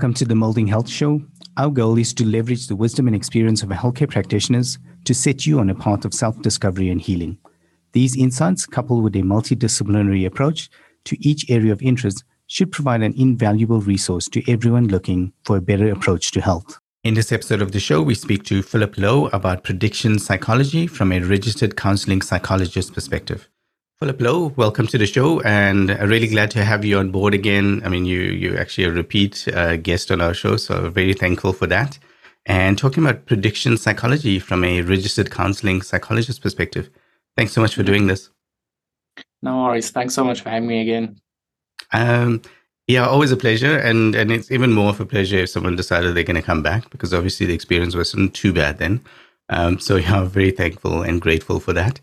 Welcome to the Moulding Health Show. Our goal is to leverage the wisdom and experience of healthcare practitioners to set you on a path of self discovery and healing. These insights, coupled with a multidisciplinary approach to each area of interest, should provide an invaluable resource to everyone looking for a better approach to health. In this episode of the show, we speak to Phillip Louw about prediction psychology from a registered counseling psychologist perspective. Phillip Louw, welcome to the show, and really glad to have you on board again. I mean, you you actually a repeat uh, guest on our show, so very thankful for that. And talking about prediction psychology from a registered counseling psychologist perspective. Thanks so much for doing this. No worries. Thanks so much for having me again. Um, yeah, always a pleasure, and and it's even more of a pleasure if someone decided they're going to come back because obviously the experience wasn't too bad then. Um, so yeah, very thankful and grateful for that.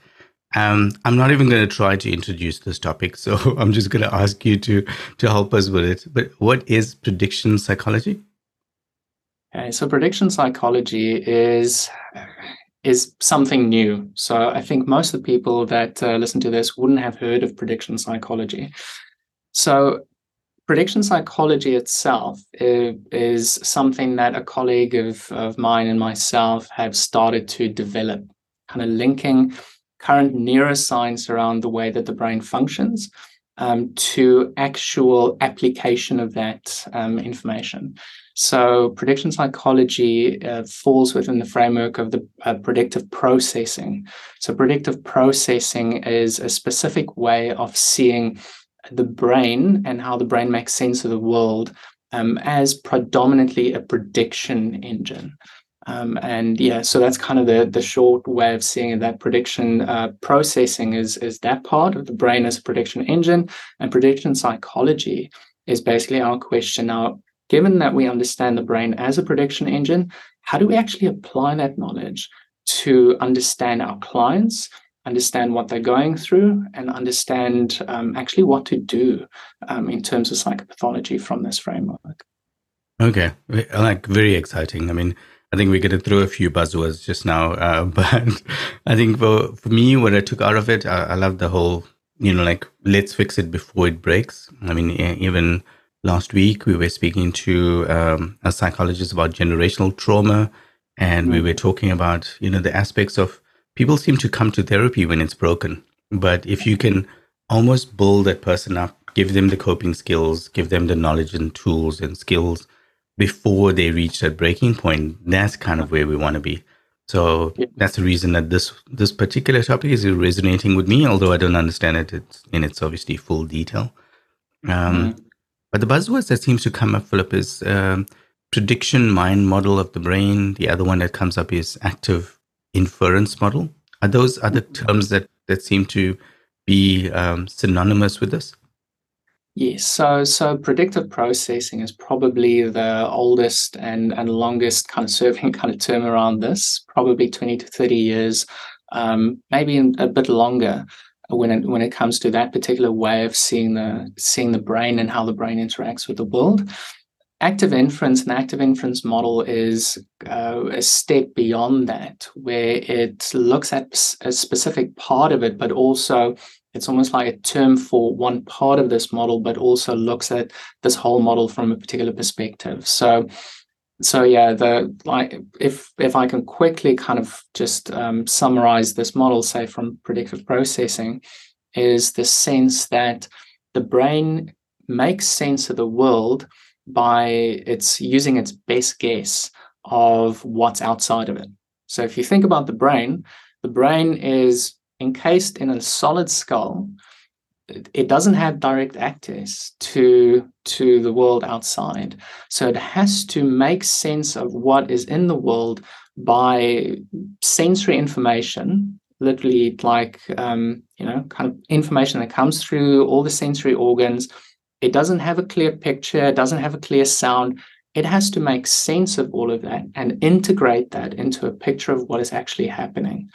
Um, I'm not even going to try to introduce this topic, so I'm just going to ask you to to help us with it. But what is prediction psychology? Okay, so prediction psychology is is something new. So I think most of the people that uh, listen to this wouldn't have heard of prediction psychology. So prediction psychology itself is something that a colleague of, of mine and myself have started to develop, kind of linking current neuroscience around the way that the brain functions um, to actual application of that um, information. So, prediction psychology uh, falls within the framework of the uh, predictive processing. So, predictive processing is a specific way of seeing the brain and how the brain makes sense of the world um, as predominantly a prediction engine. Um, and yeah, so that's kind of the the short way of seeing. That prediction uh, processing is is that part of the brain as a prediction engine, and prediction psychology is basically our question now. Given that we understand the brain as a prediction engine, how do we actually apply that knowledge to understand our clients understand what they're going through and understand um, actually what to do um, in terms of psychopathology from this framework. Okay, like very exciting. I mean, I think we're going to throw a few buzzwords just now, uh, but I think for for me, what I took out of it, I, I love the whole, you know, like let's fix it before it breaks. I mean, even last week we were speaking to um, a psychologist about generational trauma, and we were talking about you know the aspects of people seem to come to therapy when it's broken. But if you can almost build that person up, give them the coping skills, give them the knowledge and tools and skills before they reach that breaking point, that's kind of where we want to be. So that's the reason that this this particular topic is resonating with me, although I don't understand it it's in its obviously full detail. Um, mm-hmm. But the buzzwords that seems to come up, Phillip, is um, prediction mind model of the brain. The other one that comes up is active inference model. Are those other terms that, that seem to be um, synonymous with this? Yes, so so predictive processing is probably the oldest and, and longest kind of serving kind of term around this, probably 20 to 30 years, um, maybe a bit longer when it when it comes to that particular way of seeing the seeing the brain and how the brain interacts with the world. Active inference and active inference model is uh, a step beyond that where it looks at a specific part of it but also it's almost like a term for one part of this model but also looks at this whole model from a particular perspective so so yeah the like if if i can quickly kind of just um, summarize this model say from predictive processing is the sense that the brain makes sense of the world by its using its best guess of what's outside of it. So if you think about the brain, the brain is encased in a solid skull. It doesn't have direct access to, to the world outside. So it has to make sense of what is in the world by sensory information, literally like um, you know, kind of information that comes through all the sensory organs it doesn't have a clear picture, it doesn't have a clear sound. It has to make sense of all of that and integrate that into a picture of what is actually happening.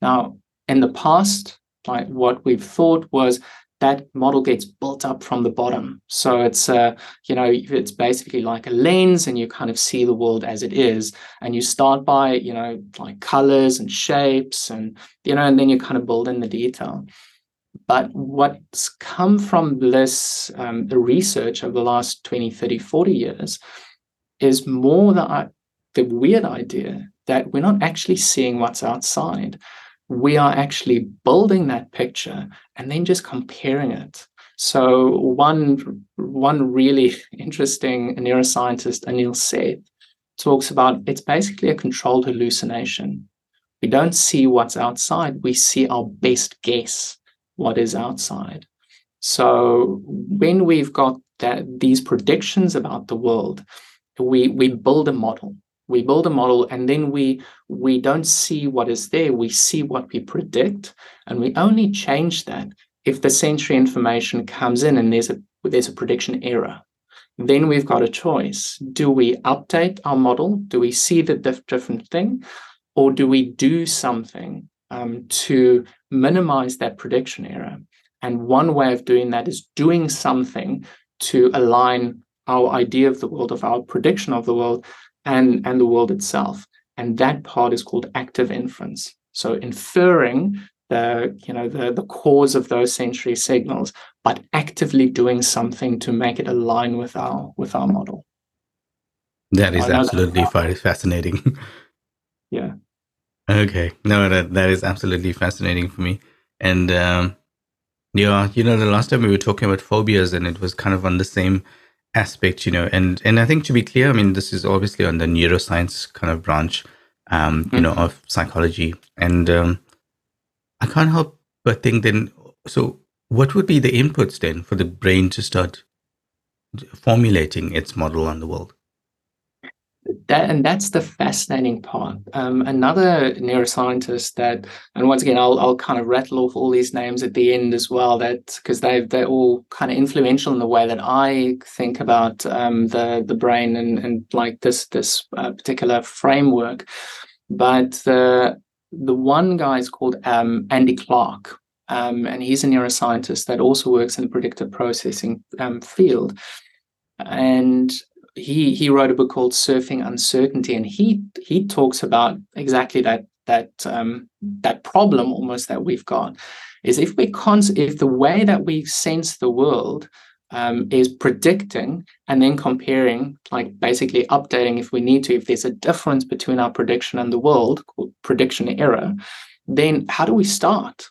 Now, in the past, like what we've thought was that model gets built up from the bottom. So it's uh, you know, it's basically like a lens and you kind of see the world as it is. And you start by, you know, like colors and shapes and you know, and then you kind of build in the detail. But what's come from this um, research over the last 20, 30, 40 years is more the, the weird idea that we're not actually seeing what's outside. We are actually building that picture and then just comparing it. So one one really interesting neuroscientist, Anil Seth, talks about it's basically a controlled hallucination. We don't see what's outside, we see our best guess what is outside. So when we've got that these predictions about the world, we we build a model. We build a model and then we we don't see what is there, we see what we predict, and we only change that if the sensory information comes in and there's a there's a prediction error then we've got a choice. Do we update our model? Do we see the diff- different thing? Or do we do something um, to minimize that prediction error? And one way of doing that is doing something to align our idea of the world, of our prediction of the world, and, and the world itself. And that part is called active inference. So inferring the you know the the cause of those sensory signals but actively doing something to make it align with our with our model. That is absolutely that fascinating. Yeah. Okay. No that, that is absolutely fascinating for me. And um yeah you know the last time we were talking about phobias and it was kind of on the same aspect you know and and i think to be clear i mean this is obviously on the neuroscience kind of branch um you mm-hmm. know of psychology and um I can't help but think then, so what would be the inputs then for the brain to start formulating its model on the world? That, and that's the fascinating part. Um, another neuroscientist that, and once again, I'll, I'll kind of rattle off all these names at the end as well. That because they they're all kind of influential in the way that I think about um, the the brain and and like this this uh, particular framework. But the the one guy is called um, Andy Clark, um, and he's a neuroscientist that also works in the predictive processing um, field. And he he wrote a book called Surfing Uncertainty, and he he talks about exactly that that um, that problem almost that we've got is if we cons- if the way that we sense the world um, is predicting and then comparing, like basically updating if we need to, if there's a difference between our prediction and the world, called prediction error, then how do we start?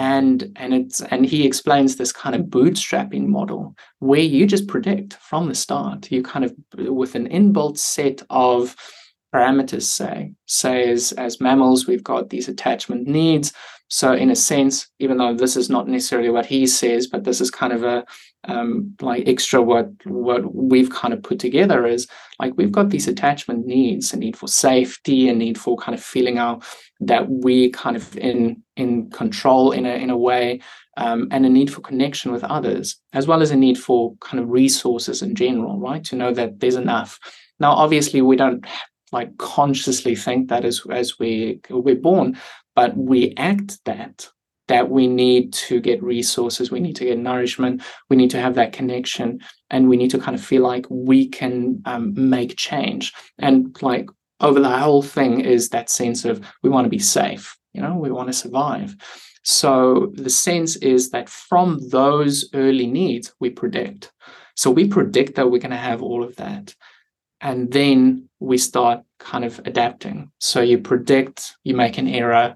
And and it's and he explains this kind of bootstrapping model where you just predict from the start. You kind of with an inbuilt set of parameters, say, say as, as mammals, we've got these attachment needs. So in a sense, even though this is not necessarily what he says, but this is kind of a um, like extra what what we've kind of put together is like we've got these attachment needs a need for safety a need for kind of feeling out that we kind of in in control in a in a way um, and a need for connection with others as well as a need for kind of resources in general right? To know that there's enough. Now obviously we don't like consciously think that as as we we're born but we act that that we need to get resources, we need to get nourishment, we need to have that connection, and we need to kind of feel like we can um, make change. And like over the whole thing is that sense of we want to be safe, you know, we want to survive. So the sense is that from those early needs, we predict. So we predict that we're going to have all of that. And then we start kind of adapting. So you predict, you make an error,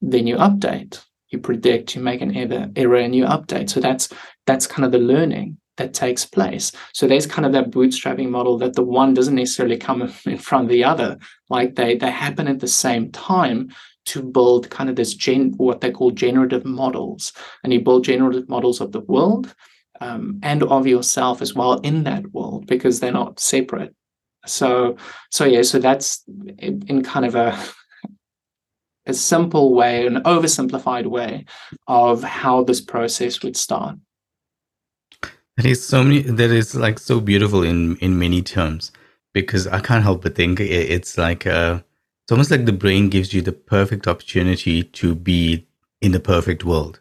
then you update you predict, you make an error, error and you update. So that's that's kind of the learning that takes place. So there's kind of that bootstrapping model that the one doesn't necessarily come in front of the other, like they they happen at the same time to build kind of this gen what they call generative models, and you build generative models of the world um, and of yourself as well in that world because they're not separate. So so yeah, so that's in, in kind of a a simple way, an oversimplified way of how this process would start. That is so many. That is like so beautiful in in many terms because I can't help but think it's like uh, it's almost like the brain gives you the perfect opportunity to be in the perfect world,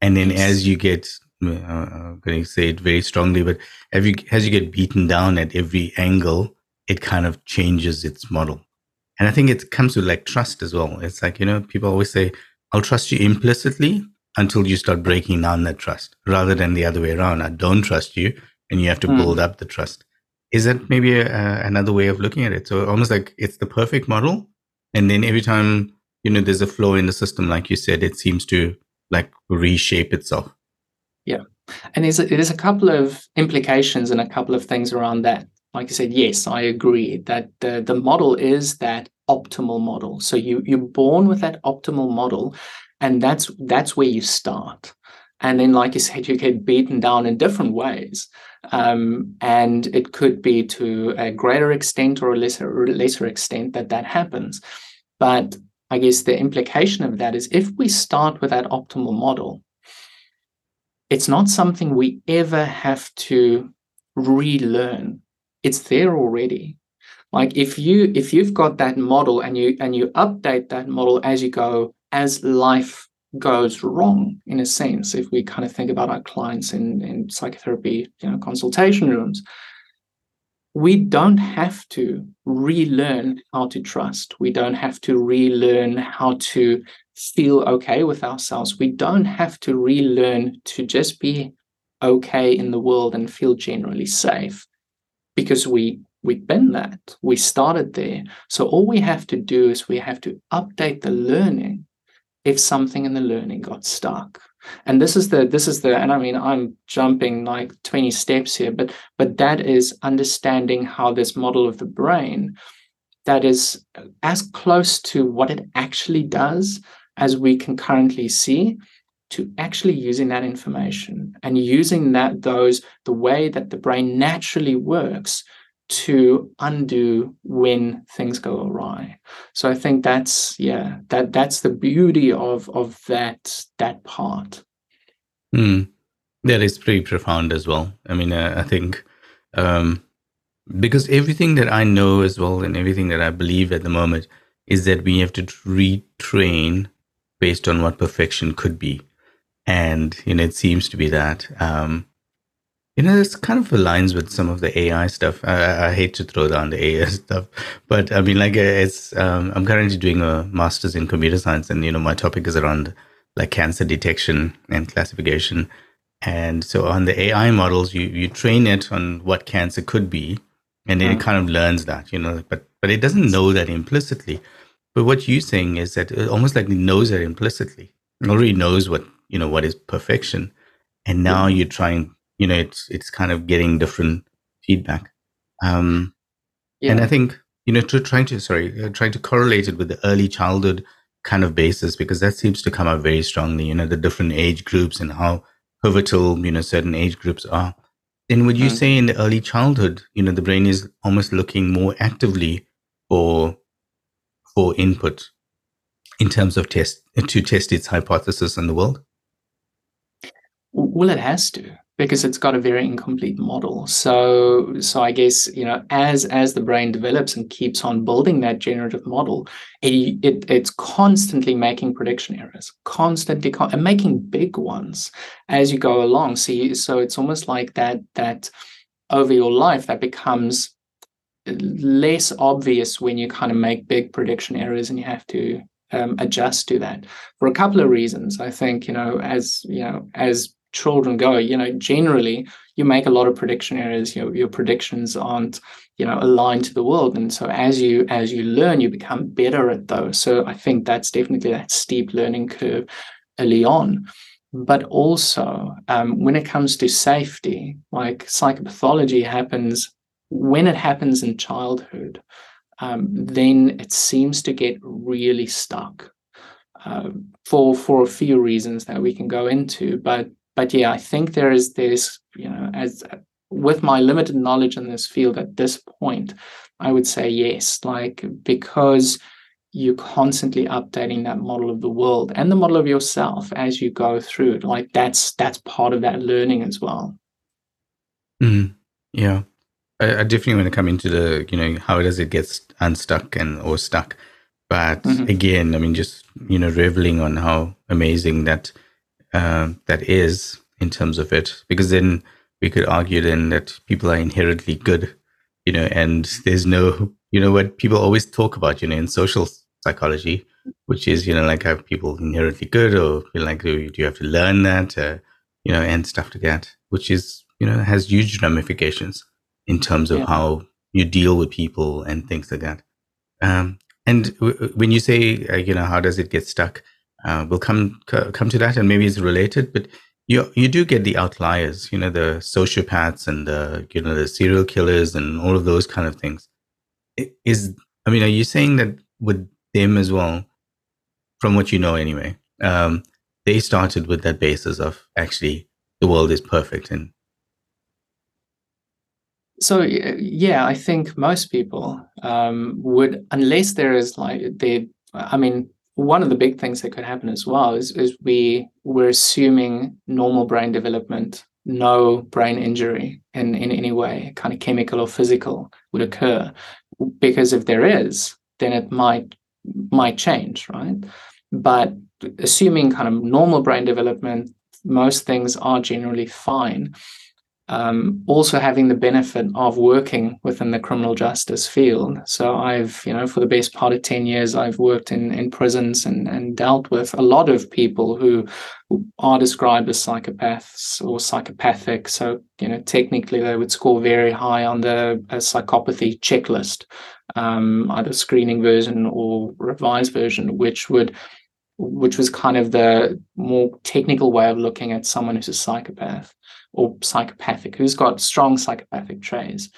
and then yes. as you get, uh, I'm going to say it very strongly, but as you as you get beaten down at every angle, it kind of changes its model. And I think it comes to like trust as well. It's like, you know, people always say, I'll trust you implicitly until you start breaking down that trust rather than the other way around. I don't trust you and you have to mm. build up the trust. is that maybe a, another way of looking at it? So almost like it's the perfect model, and then every time you know there's a flaw in the system, like you said, it seems to like reshape itself. Yeah, and there's a, there's a couple of implications and a couple of things around that. Like I said, yes, I agree that the the model is that optimal model. So you you're born with that optimal model, and that's that's where you start. And then, like you said, you get beaten down in different ways. Um, and it could be to a greater extent or a lesser, lesser extent that that happens. But I guess the implication of that is if we start with that optimal model, it's not something we ever have to relearn. It's there already. Like if you if you've got that model and you and you update that model as you go, as life goes wrong in a sense if we kind of think about our clients in, in psychotherapy you know consultation rooms we don't have to relearn how to trust. We don't have to relearn how to feel okay with ourselves. We don't have to relearn to just be okay in the world and feel generally safe because we we've been that. We started there. So all we have to do is we have to update the learning if something in the learning got stuck. And this is the this is the and i mean i'm jumping like 20 steps here but but that is understanding how this model of the brain that is as close to what it actually does as we can currently see to actually using that information and using that those the way that the brain naturally works to undo when things go awry. So I think that's yeah that that's the beauty of of that that part. Mm. That is pretty profound as well. I mean, uh, I think um, because everything that I know as well and everything that I believe at the moment is that we have to retrain based on what perfection could be, and you know it seems to be that. Um, you know, this kind of aligns with some of the AI stuff. I, I hate to throw down the AI stuff, but I mean, like, it's um, I'm currently doing a master's in computer science, and you know, my topic is around like cancer detection and classification. And so, on the AI models, you you train it on what cancer could be, and then mm. it kind of learns that, you know, but but it doesn't know that implicitly. But what you're saying is that it almost like it knows that implicitly. It already knows what you know what is perfection, and now you're trying you know it's it's kind of getting different feedback. Um yeah. and i think you know to trying to sorry uh, trying to correlate it with the early childhood kind of basis because that seems to come out very strongly you know the different age groups and how pivotal you know certain age groups are. Then would you mm-hmm. say in the early childhood you know the brain is almost looking more actively for for input in terms of test to test its hypothesis in the world well it has to because it's got a very incomplete model. So, so I guess you know, as as the brain develops and keeps on building that generative model, it, it it's constantly making prediction errors, constantly con- and making big ones as you go along. So, so it's almost like that that over your life that becomes less obvious when you kind of make big prediction errors and you have to um, adjust to that for a couple of reasons. I think you know, as you know, as children go you know generally you make a lot of prediction errors your, your predictions aren't you know aligned to the world. And so as you as you learn you become better at those. So i think that's definitely that steep learning curve early on. But also um, when it comes to safety like psychopathology happens when it happens in childhood um, then it seems to get really stuck uh, for for a few reasons that we can go into. But but yeah, I think there is this, you know, as with my limited knowledge in this field at this point, I would say yes, like because you're constantly updating that model of the world and the model of yourself as you go through it. Like that's that's part of that learning as well. Mm, yeah. I, I, definitely want to come into the, you know, how does it get unstuck and or stuck. But mm-hmm. again, I mean, just you know, reveling on how amazing that uh, that is in terms of it, because then we could argue then that people are inherently good, you know, and there's no, you know, what people always talk about, you know, in social psychology, which is, you know, like are people inherently good or feel like do you have to learn that, uh, you know, and stuff like that, which is, you know, has huge ramifications. in terms of yeah. how you deal with people and things like that. Um, and w- when you say, uh, you know, how does it get stuck? Uh, we'll come c- come to that, and maybe it's related. But you you do get the outliers, you know, the sociopaths and the you know the serial killers and all of those kind of things. Is I mean, are you saying that with them as well, from what you know anyway, um, they started with that basis of actually the world is perfect and so yeah i think most people um, would unless there is like they i mean one of the big things that could happen as well is, is we we're assuming normal brain development no brain injury in, in any way kind of chemical or physical would occur. Because if there is then it might might change right? But assuming kind of normal brain development most things are generally fine um, also having the benefit of working within the criminal justice field. So I've, you know, for the best part of 10 years, I've worked in, in prisons and, and dealt with a lot of people who are described as psychopaths or psychopathic. So, you know, technically they would score very high on the psychopathy checklist, um, either screening version or revised version, which would which was kind of the more technical way of looking at someone who's a psychopath or psychopathic, who's got strong psychopathic traits.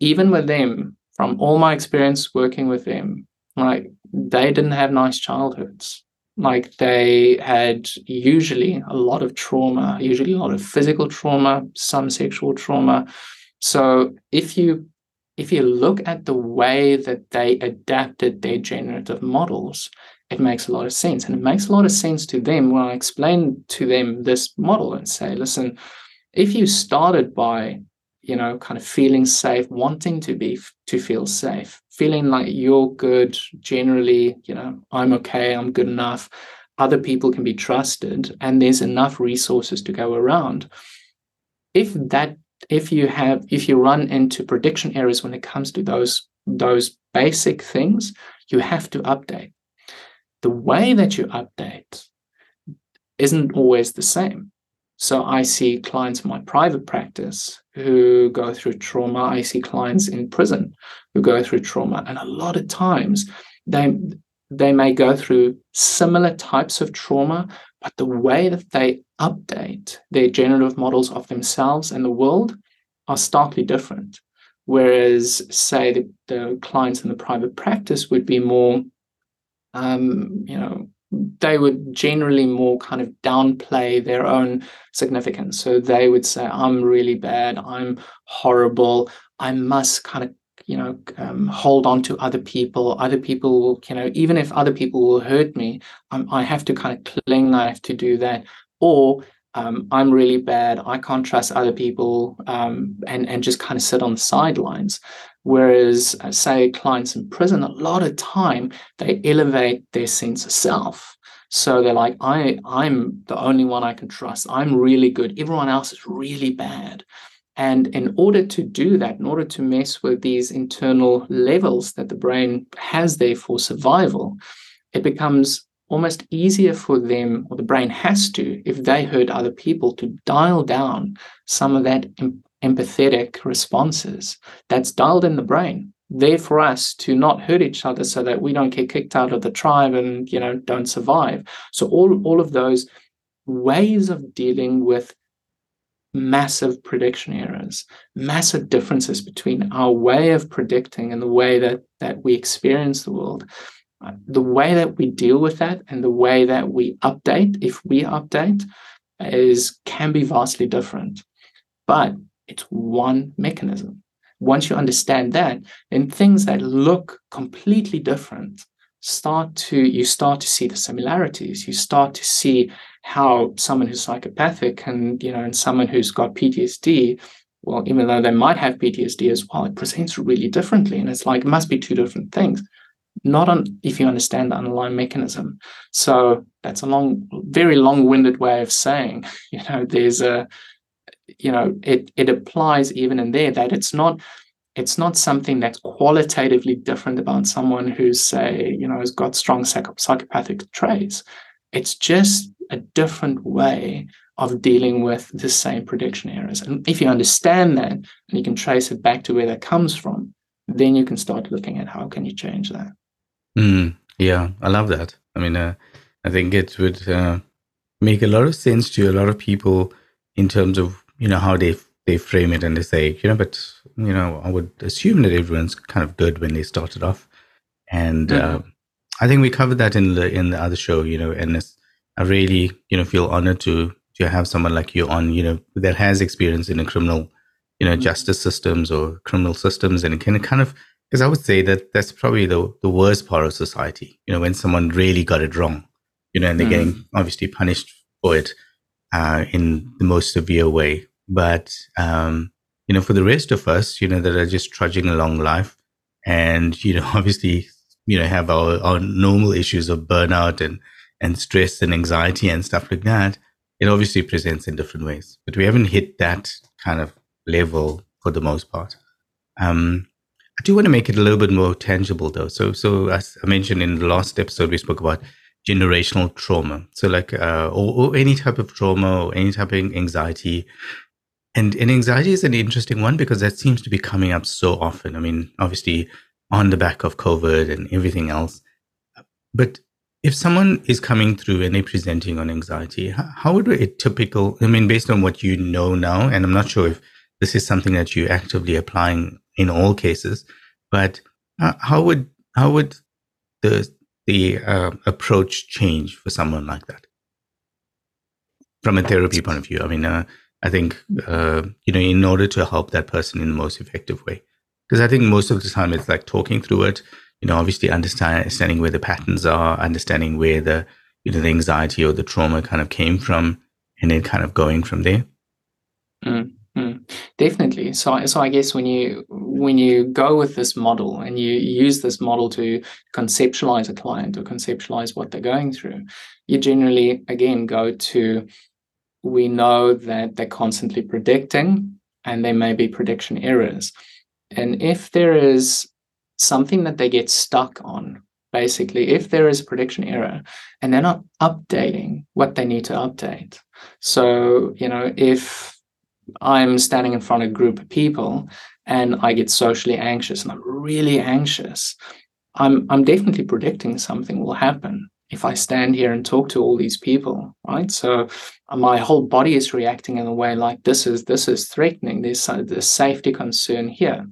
Even with them, from all my experience working with them, like they didn't have nice childhoods. Like they had usually a lot of trauma, usually a lot of physical trauma, some sexual trauma. So if you if you look at the way that they adapted their generative models, it makes a lot of sense. And it makes a lot of sense to them when I explain to them this model and say, listen, if you started by, you know, kind of feeling safe, wanting to be to feel safe, feeling like you're good, generally, you know, I'm okay, I'm good enough, other people can be trusted, and there's enough resources to go around. If that if you have if you run into prediction errors when it comes to those those basic things, you have to update the way that you update isn't always the same. So I see clients in my private practice who go through trauma. I see clients in prison who go through trauma. And a lot of times they they may go through similar types of trauma, but the way that they update their generative models of themselves and the world are starkly different. Whereas, say, the, the clients in the private practice would be more um, you know, they would generally more kind of downplay their own significance. So they would say, I'm really bad, I'm horrible, I must kind of you know um, hold on to other people. Other people you know even if other people will hurt me I'm, i have to kind of cling i have to do that. Or um, i'm really bad i can't trust other people um, and and just kind of sit on the sidelines Whereas, uh, say, clients in prison, a lot of time they elevate their sense of self. So they're like, I, I'm the only one I can trust. I'm really good. Everyone else is really bad. And in order to do that, in order to mess with these internal levels that the brain has there for survival, it becomes almost easier for them, or the brain has to, if they hurt other people, to dial down some of that empathetic responses that's dialed in the brain. There for us to not hurt each other so that we don't get kicked out of the tribe and you know don't survive. So all all of those ways of dealing with massive prediction errors massive differences between our way of predicting and the way that that we experience the world the way that we deal with that and the way that we update if we update is can be vastly different but it's one mechanism. Once you understand that, then things that look completely different start to you start to see the similarities. You start to see how someone who's psychopathic and you know, and someone who's got PTSD, well, even though they might have PTSD as well, it presents really differently. And it's like it must be two different things. Not on if you understand the underlying mechanism. So that's a long, very long-winded way of saying, you know, there's a you know it it applies even in there that it's not it's not something that's qualitatively different about someone who's say you know has got strong psych- psychopathic traits it's just a different way of dealing with the same prediction errors. And if you understand that and you can trace it back to where that comes from, then you can start looking at how can you change that. Mm, yeah, I love that. I mean, uh, I think it would uh, make a lot of sense to a lot of people in terms of you know how they they frame it and they say you know, but you know, I would assume that everyone's kind of good when they started off, and mm-hmm. uh, I think we covered that in the in the other show, you know, and I really you know feel honored to to have someone like you on, you know, that has experience in a criminal, you know, mm-hmm. justice systems or criminal systems, and can kind of because I would say that that's probably the the worst part of society, you know, when someone really got it wrong, you know, and they're mm-hmm. getting obviously punished for it uh, in the most severe way. But um, you know, for the rest of us, you know, that are just trudging along life, and you know, obviously, you know, have our, our normal issues of burnout and and stress and anxiety and stuff like that it obviously presents in different ways, but we haven't hit that kind of level for the most part. Um, I do want to make it a little bit more tangible, though. So, so as I mentioned in the last episode, we spoke about generational trauma. So, like, uh, or, or any type of trauma or any type of anxiety. And, and anxiety is an interesting one because that seems to be coming up so often. I mean, obviously, on the back of COVID and everything else. But if someone is coming through and they're presenting on anxiety, how would a typical, I mean, based on what you know now, and I'm not sure if this is something that you're actively applying in all cases, but how would, how would the, the uh, approach change for someone like that? From a therapy point of view, I mean, uh, I think, uh, you know, in order to help that person in the most effective way. Because I think most of the time it's like talking through it, you know, obviously understanding where the patterns are, understanding where the, you know, the anxiety or the trauma kind of came from, and then kind of going from there. Mm-hmm. Definitely. So, so I guess when you when you go with this model and you use this model to conceptualize a client or conceptualize what they're going through, you generally again go to we know that they're constantly predicting and there may be prediction errors. And if there is something that they get stuck on basically if there is a prediction error and they're not updating what they need to update so you know if i'm standing in front of a group of people and i get socially anxious and i'm really anxious. I'm i'm definitely predicting something will happen if i stand here and talk to all these people right? So my whole body is reacting in a way like this is this is threatening. There's a safety concern here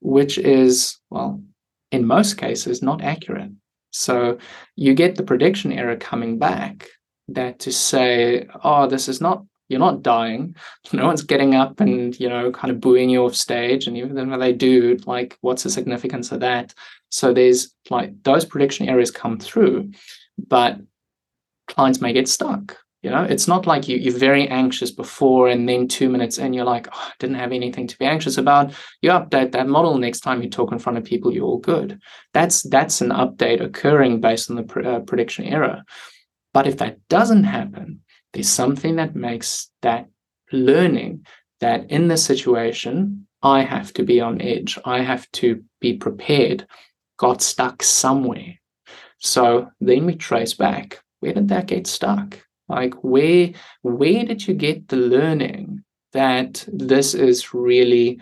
which is, well, in most cases, not accurate. So you get the prediction error coming back that to say, oh, this is not, you're not dying. No one's getting up and, you know, kind of booing you off stage. And even when they do, like, what's the significance of that? So there's like those prediction errors come through, but clients may get stuck you know, it's not like you, you're very anxious before and then two minutes and you're like, oh, I didn't have anything to be anxious about. You update that model next time you talk in front of people, you're all good. That's that's an update occurring based on the pr- uh, prediction error. But if that doesn't happen, there's something that makes that learning that in this situation, I have to be on edge. I have to be prepared, got stuck somewhere. So then we trace back. Where did that get stuck? like where where did you get the learning that this is really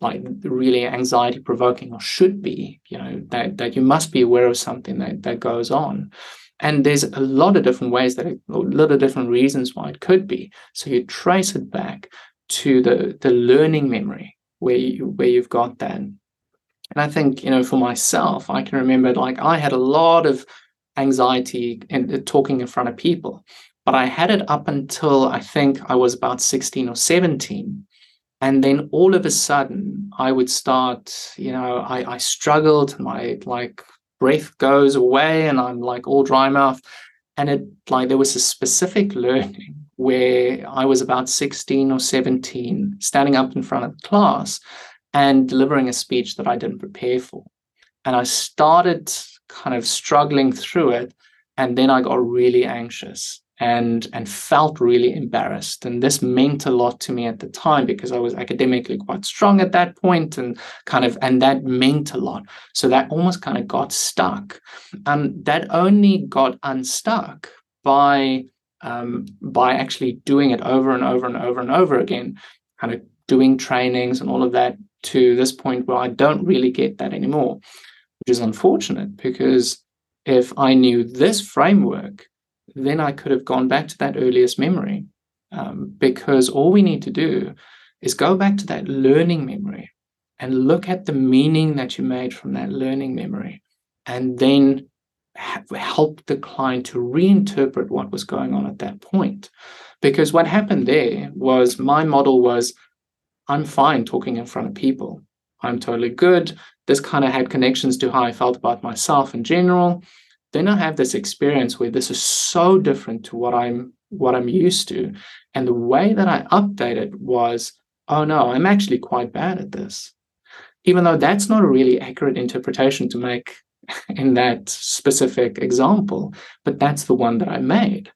like really anxiety provoking or should be you know that that you must be aware of something that that goes on and there's a lot of different ways that it, a lot of different reasons why it could be so you trace it back to the the learning memory where you where you've got that and i think you know for myself i can remember like i had a lot of anxiety and uh, talking in front of people but I had it up until I think I was about 16 or 17. And then all of a sudden, I would start, you know, I, I struggled, my like breath goes away, and I'm like all dry mouth. And it like there was a specific learning where I was about 16 or 17, standing up in front of class and delivering a speech that I didn't prepare for. And I started kind of struggling through it. And then I got really anxious and and felt really embarrassed. And this meant a lot to me at the time because i was academically quite strong at that point and kind of and that meant a lot. So that almost kind of got stuck. And that only got unstuck by um, by actually doing it over and over and over and over again, kind of doing trainings and all of that to this point where I don't really get that anymore, which is unfortunate because if I knew this framework, then I could have gone back to that earliest memory. Um, because all we need to do is go back to that learning memory and look at the meaning that you made from that learning memory and then help the client to reinterpret what was going on at that point. Because what happened there was my model was I'm fine talking in front of people. I'm totally good. This kind of had connections to how I felt about myself in general. Then I have this experience where this is so different to what I'm what I'm used to. And the way that I updated was, oh no, I'm actually quite bad at this. Even though that's not a really accurate interpretation to make in that specific example, but that's the one that I made.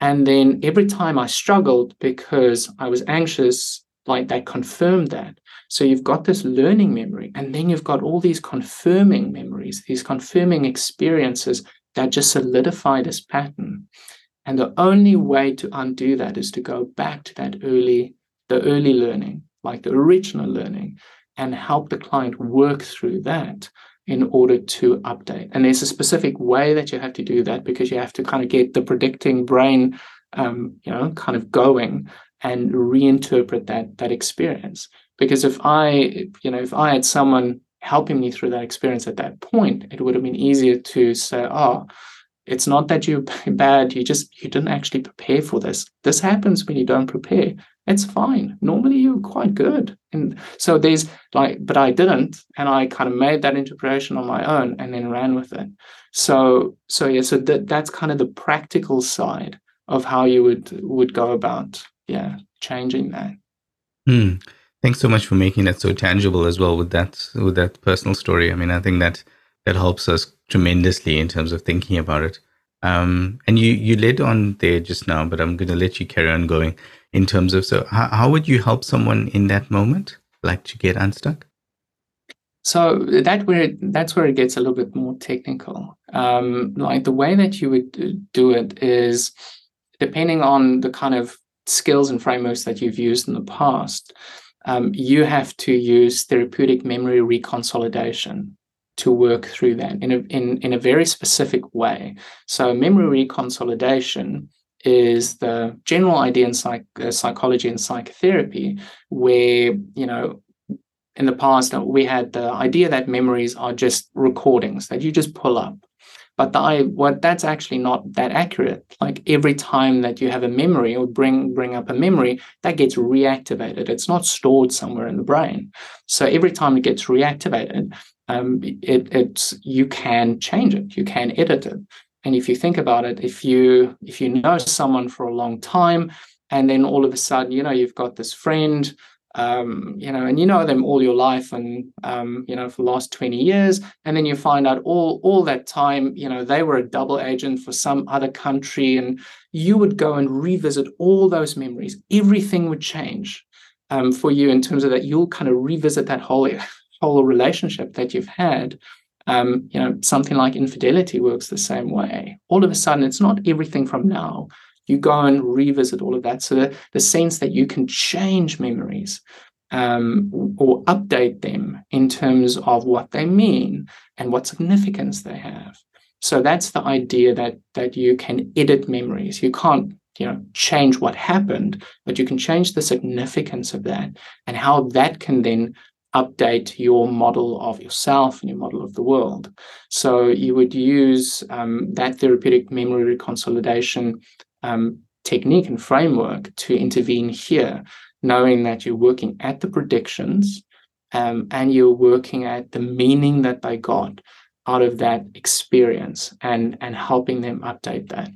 And then every time I struggled because I was anxious, like that confirmed that. So you've got this learning memory, and then you've got all these confirming memories, these confirming experiences that just solidify this pattern. And the only way to undo that is to go back to that early, the early learning, like the original learning, and help the client work through that in order to update. And there's a specific way that you have to do that because you have to kind of get the predicting brain, um, you know, kind of going and reinterpret that that experience. Because if I, you know, if I had someone helping me through that experience at that point, it would have been easier to say, oh, it's not that you're bad, you just you didn't actually prepare for this. This happens when you don't prepare. It's fine. Normally you're quite good. And so there's like, but I didn't, and I kind of made that interpretation on my own and then ran with it. So so yeah, so that that's kind of the practical side of how you would would go about yeah changing that. Hmm. Thanks so much for making that so tangible as well with that with that personal story. I mean, I think that that helps us tremendously in terms of thinking about it. Um, and you you led on there just now, but I'm going to let you carry on going in terms of so how, how would you help someone in that moment, like to get unstuck? So that where it, that's where it gets a little bit more technical. Um, like the way that you would do it is depending on the kind of skills and frameworks that you've used in the past. Um, you have to use therapeutic memory reconsolidation to work through that in a, in, in a very specific way. So, memory reconsolidation is the general idea in psych, uh, psychology and psychotherapy, where, you know, in the past, uh, we had the idea that memories are just recordings that you just pull up. But I, what that's actually not that accurate. Like every time that you have a memory or bring bring up a memory, that gets reactivated. It's not stored somewhere in the brain. So every time it gets reactivated, um, it, it's you can change it, you can edit it. And if you think about it, if you if you know someone for a long time, and then all of a sudden, you know, you've got this friend, um, you know, and you know them all your life, and um, you know for the last twenty years, and then you find out all all that time, you know, they were a double agent for some other country, and you would go and revisit all those memories. Everything would change um, for you in terms of that. You'll kind of revisit that whole whole relationship that you've had. Um, you know, something like infidelity works the same way. All of a sudden, it's not everything from now. You go and revisit all of that. So the, the sense that you can change memories um, or update them in terms of what they mean and what significance they have. So that's the idea that that you can edit memories. You can't you know change what happened, but you can change the significance of that and how that can then update your model of yourself and your model of the world. So you would use um, that therapeutic memory reconsolidation um, technique and framework to intervene here, knowing that you're working at the predictions um, and you're working at the meaning that they got out of that experience and and helping them update that.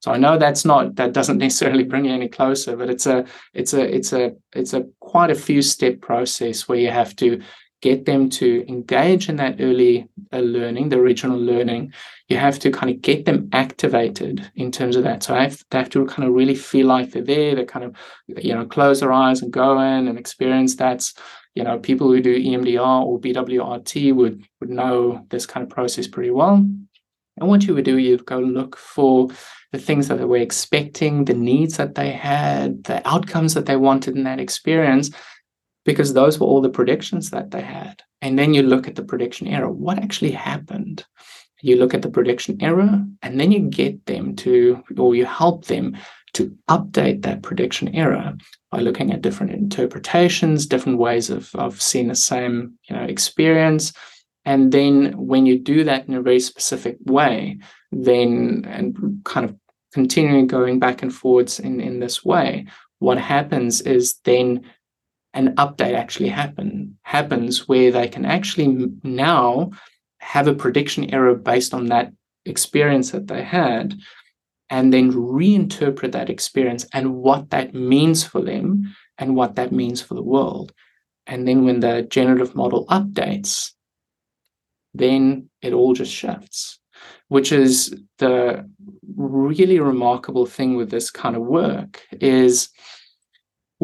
So I know that's not that doesn't necessarily bring you any closer, but it's a it's a it's a it's a quite a few step process where you have to get them to engage in that early uh, learning, the original learning. You have to kind of get them activated in terms of that. So have, they have to kind of really feel like they're there. They kind of, you know, close their eyes and go in and experience that. You know, people who do EMDR or BWRT would would know this kind of process pretty well. And what you would do, you'd go look for the things that they were expecting, the needs that they had, the outcomes that they wanted in that experience, because those were all the predictions that they had. And then you look at the prediction error. What actually happened? You look at the prediction error, and then you get them to, or you help them to update that prediction error by looking at different interpretations, different ways of, of seeing the same you know, experience, and then when you do that in a very specific way, then and kind of continuing going back and forwards in, in this way, what happens is then an update actually happen happens where they can actually now have a prediction error based on that experience that they had and then reinterpret that experience and what that means for them and what that means for the world. And then when the generative model updates then it all just shifts, which is the really remarkable thing with this kind of work is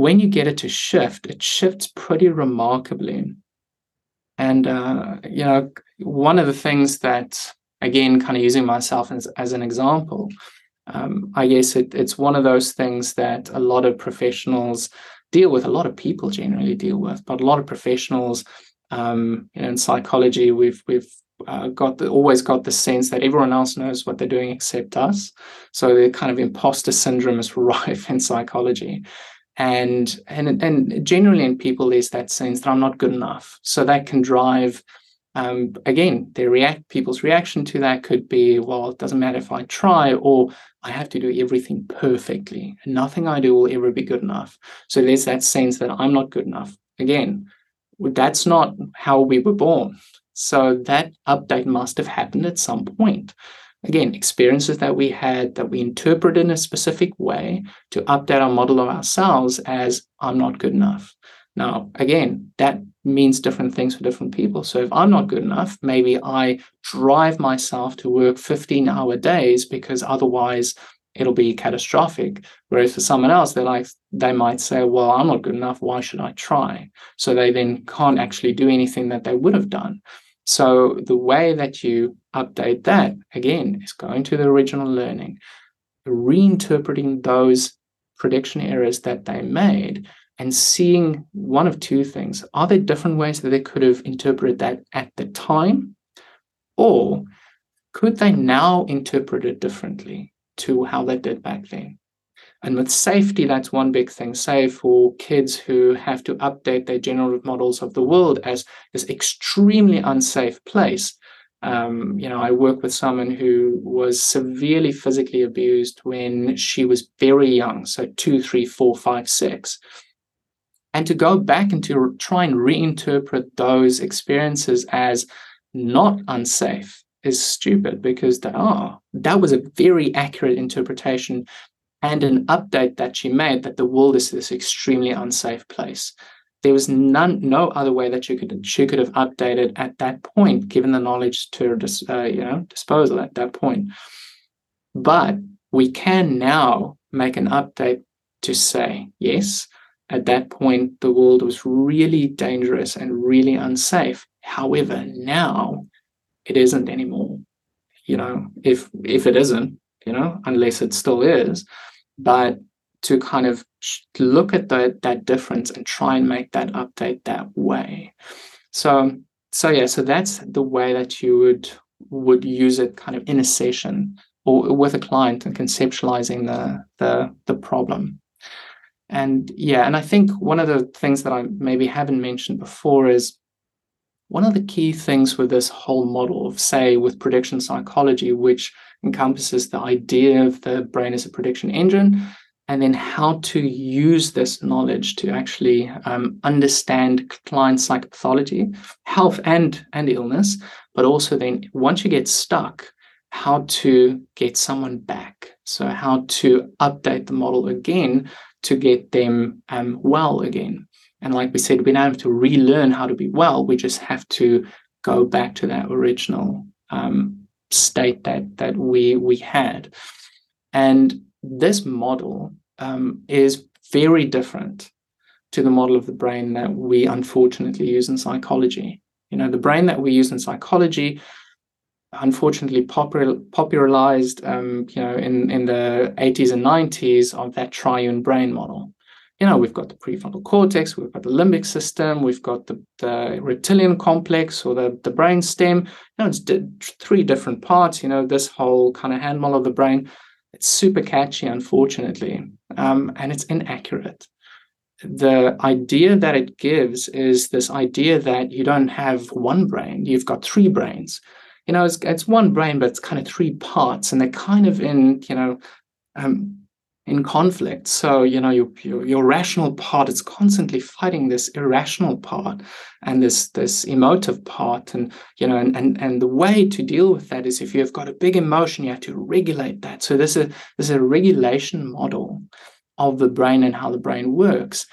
when you get it to shift, it shifts pretty remarkably. And, uh, you know, one of the things that, again, kind of using myself as, as an example, um, I guess it, it's one of those things that a lot of professionals deal with, a lot of people generally deal with, but a lot of professionals um, you know, in psychology, we've we've uh, got the, always got the sense that everyone else knows what they're doing except us. So the kind of imposter syndrome is rife in psychology, and and and generally in people there's that sense that I'm not good enough. So that can drive. Um, again, their react people's reaction to that could be, well, it doesn't matter if I try, or I have to do everything perfectly. Nothing I do will ever be good enough. So there's that sense that I'm not good enough. Again, that's not how we were born. So that update must have happened at some point. Again, experiences that we had that we interpret in a specific way to update our model of ourselves as I'm not good enough. Now, again, that means different things for different people. So if I'm not good enough, maybe I drive myself to work 15 hour days because otherwise it'll be catastrophic. Whereas for someone else, they like they might say, "Well, I'm not good enough. Why should I try?" So they then can't actually do anything that they would have done. So the way that you update that again is going to the original learning, reinterpreting those prediction errors that they made and seeing one of two things. Are there different ways that they could have interpreted that at the time? Or could they now interpret it differently? to how they did back then. And with safety, that's one big thing. Say for kids who have to update their generative models of the world as this extremely unsafe place. Um, you know, I work with someone who was severely physically abused when she was very young, so two, three, four, five, six. And to go back and to try and reinterpret those experiences as not unsafe is stupid because they are. That was a very accurate interpretation and an update that she made that the world is this extremely unsafe place. There was none, no other way that she could she could have updated at that point, given the knowledge to uh, you know disposal at that point. But we can now make an update to say yes. At that point, the world was really dangerous and really unsafe. However, now it isn't anymore. You know, if if it isn't, you know, unless it still is, but to kind of look at the, that difference and try and make that update that way. So so yeah, so that's the way that you would would use it kind of in a session or with a client and conceptualizing the the the problem. And yeah, and I think one of the things that I maybe haven't mentioned before is one of the key things with this whole model of, say, with prediction psychology, which encompasses the idea of the brain as a prediction engine, and then how to use this knowledge to actually um, understand client psychopathology, health and and illness, but also then once you get stuck, how to get someone back. So how to update the model again to get them um, well again. And like we said, we don't have to relearn how to be well. We just have to go back to that original um, state that that we we had. And this model um, is very different to the model of the brain that we unfortunately use in psychology. You know, the brain that we use in psychology unfortunately popular, popularized um, you know in, in the 80s and 90s of that triune brain model you know we've got the prefrontal cortex we've got the limbic system we've got the, the reptilian complex or the, the brain stem. You know it's di- three different parts you know this whole kind of hand model of the brain. It's super catchy unfortunately um, and it's inaccurate. The idea that it gives is this idea that you don't have one brain you've got three brains. You know, it's, it's one brain, but it's kind of three parts, and they're kind of in, you know, um, in conflict. So, you know, your, your, rational part is constantly fighting this irrational part and this this emotive part. And, you know, and, and, and the way to deal with that is if you've got a big emotion, you have to regulate that. So this is a is a regulation model of the brain and how the brain works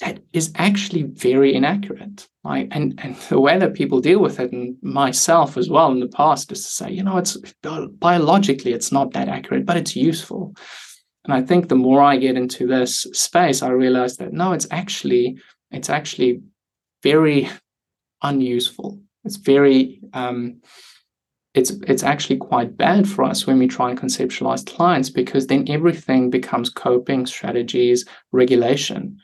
that is actually very inaccurate. Like, and, and the way that people deal with it, and myself as well in the past, is to say, you know, it's biologically it's not that accurate, but it's useful. And I think the more I get into this space, I realize that no, it's actually it's actually very unuseful. It's very um, it's it's actually quite bad for us when we try and conceptualize clients because then everything becomes coping strategies, regulation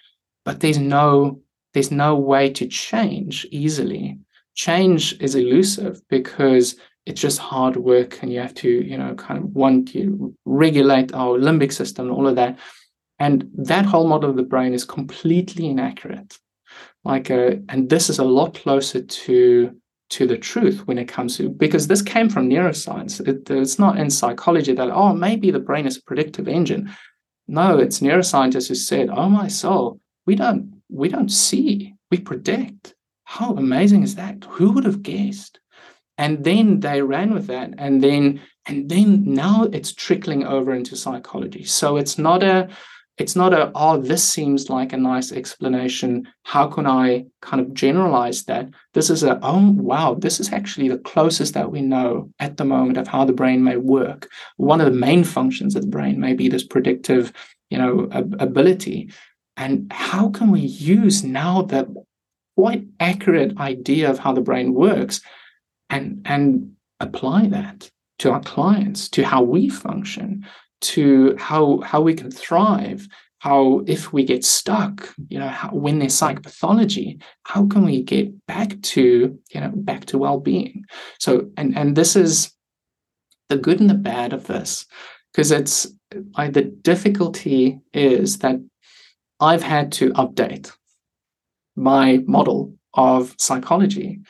but there's no there's no way to change easily change is elusive because it's just hard work and you have to you know kind of want to regulate our limbic system and all of that. And that whole model of the brain is completely inaccurate. Like a, uh, and this is a lot closer to to the truth when it comes to because this came from neuroscience. It, it's not in psychology that oh maybe the brain is a predictive engine. No it's neuroscientists who said oh my soul we don't we don't see we predict. How amazing is that? Who would have guessed and then they ran with that. And then and then now it's trickling over into psychology. So it's not a it's not a oh this seems like a nice explanation. How can i kind of generalize that? This is a oh wow this is actually the closest that we know at the moment of how the brain may work. One of the main functions of the brain may be this predictive you know ability. And how can we use now the quite accurate idea of how the brain works and, and apply that to our clients, to how we function, to how, how we can thrive, how if we get stuck, you know, how, when there's psychopathology, how can we get back to, you know, back to well-being? So, and and this is the good and the bad of this, because it's like the difficulty is that I've had to update my model of psychology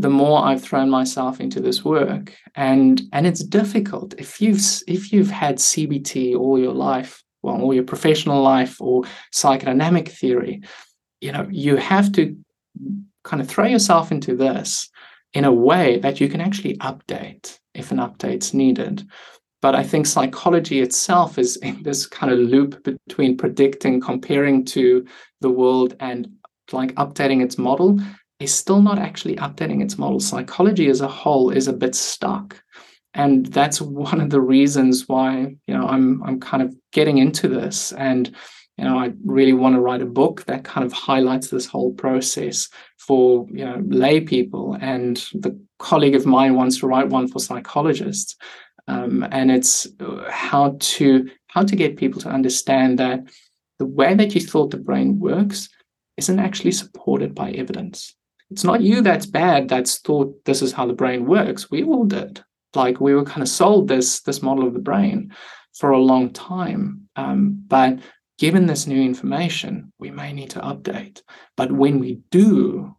the more I've thrown myself into this work. And and it's difficult. If you've if you've had CBT all your life, well, all your professional life or psychodynamic theory, you know, you have to kind of throw yourself into this in a way that you can actually update if an update's needed. But I think psychology itself is in this kind of loop between predicting, comparing to the world, and like updating its model is still not actually updating its model. Psychology as a whole is a bit stuck. And that's one of the reasons why, you know, I'm I'm kind of getting into this. And, you know, I really want to write a book that kind of highlights this whole process for, you know, lay people. And the colleague of mine wants to write one for psychologists um, and it's uh, how to how to get people to understand that the way that you thought the brain works isn't actually supported by evidence. It's not you that's bad that's thought this is how the brain works. We all did. Like we were kind of sold this this model of the brain for a long time, um, but given this new information, we may need to update. But when we do,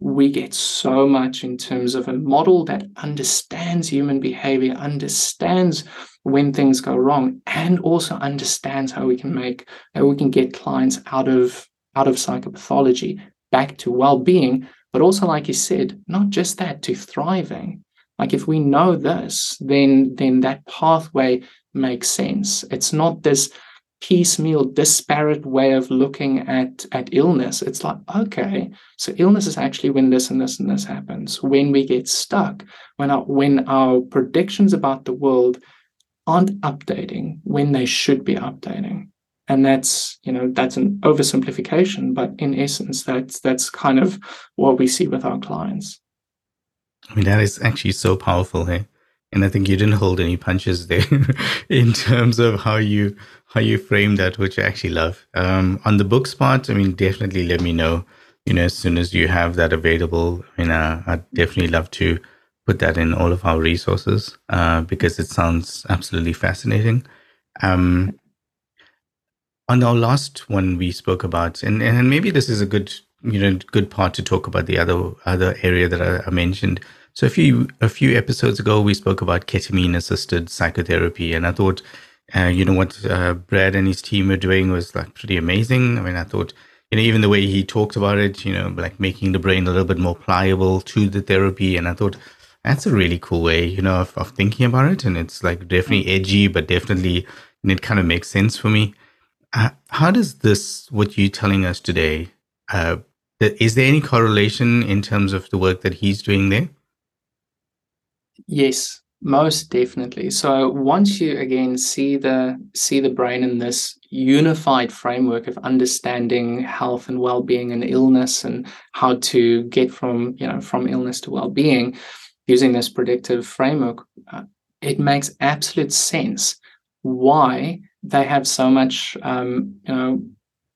we get so much in terms of a model that understands human behavior, understands when things go wrong, and also understands how we can make how we can get clients out of out of psychopathology back to well-being, but also, like you said, not just that, to thriving. Like if we know this, then then that pathway makes sense. It's not this piecemeal, disparate way of looking at, at illness. It's like, okay, so illness is actually when this and this and this happens, when we get stuck, when our, when our predictions about the world aren't updating when they should be updating. And that's, you know, that's an oversimplification, but in essence, that's that's kind of what we see with our clients. I mean, that is actually so powerful, hey? And I think you didn't hold any punches there in terms of how you how you frame that, which I actually love. Um, on the books part, I mean, definitely let me know. You know, as soon as you have that available, I mean, uh, I'd definitely love to put that in all of our resources uh, because it sounds absolutely fascinating. Um, on our last one, we spoke about, and, and maybe this is a good you know good part to talk about the other other area that I, I mentioned. So a few a few episodes ago, we spoke about ketamine assisted psychotherapy, and I thought, uh, you know, what uh, Brad and his team were doing was like pretty amazing. I mean, I thought, you know, even the way he talked about it, you know, like making the brain a little bit more pliable to the therapy, and I thought that's a really cool way, you know, of, of thinking about it, and it's like definitely edgy, but definitely and it kind of makes sense for me. Uh, how does this, what you're telling us today, uh, is there any correlation in terms of the work that he's doing there? Yes, most definitely. So once you again see the see the brain in this unified framework of understanding health and well-being and illness and how to get from you know from illness to well-being using this predictive framework, uh, it makes absolute sense why they have so much um, you know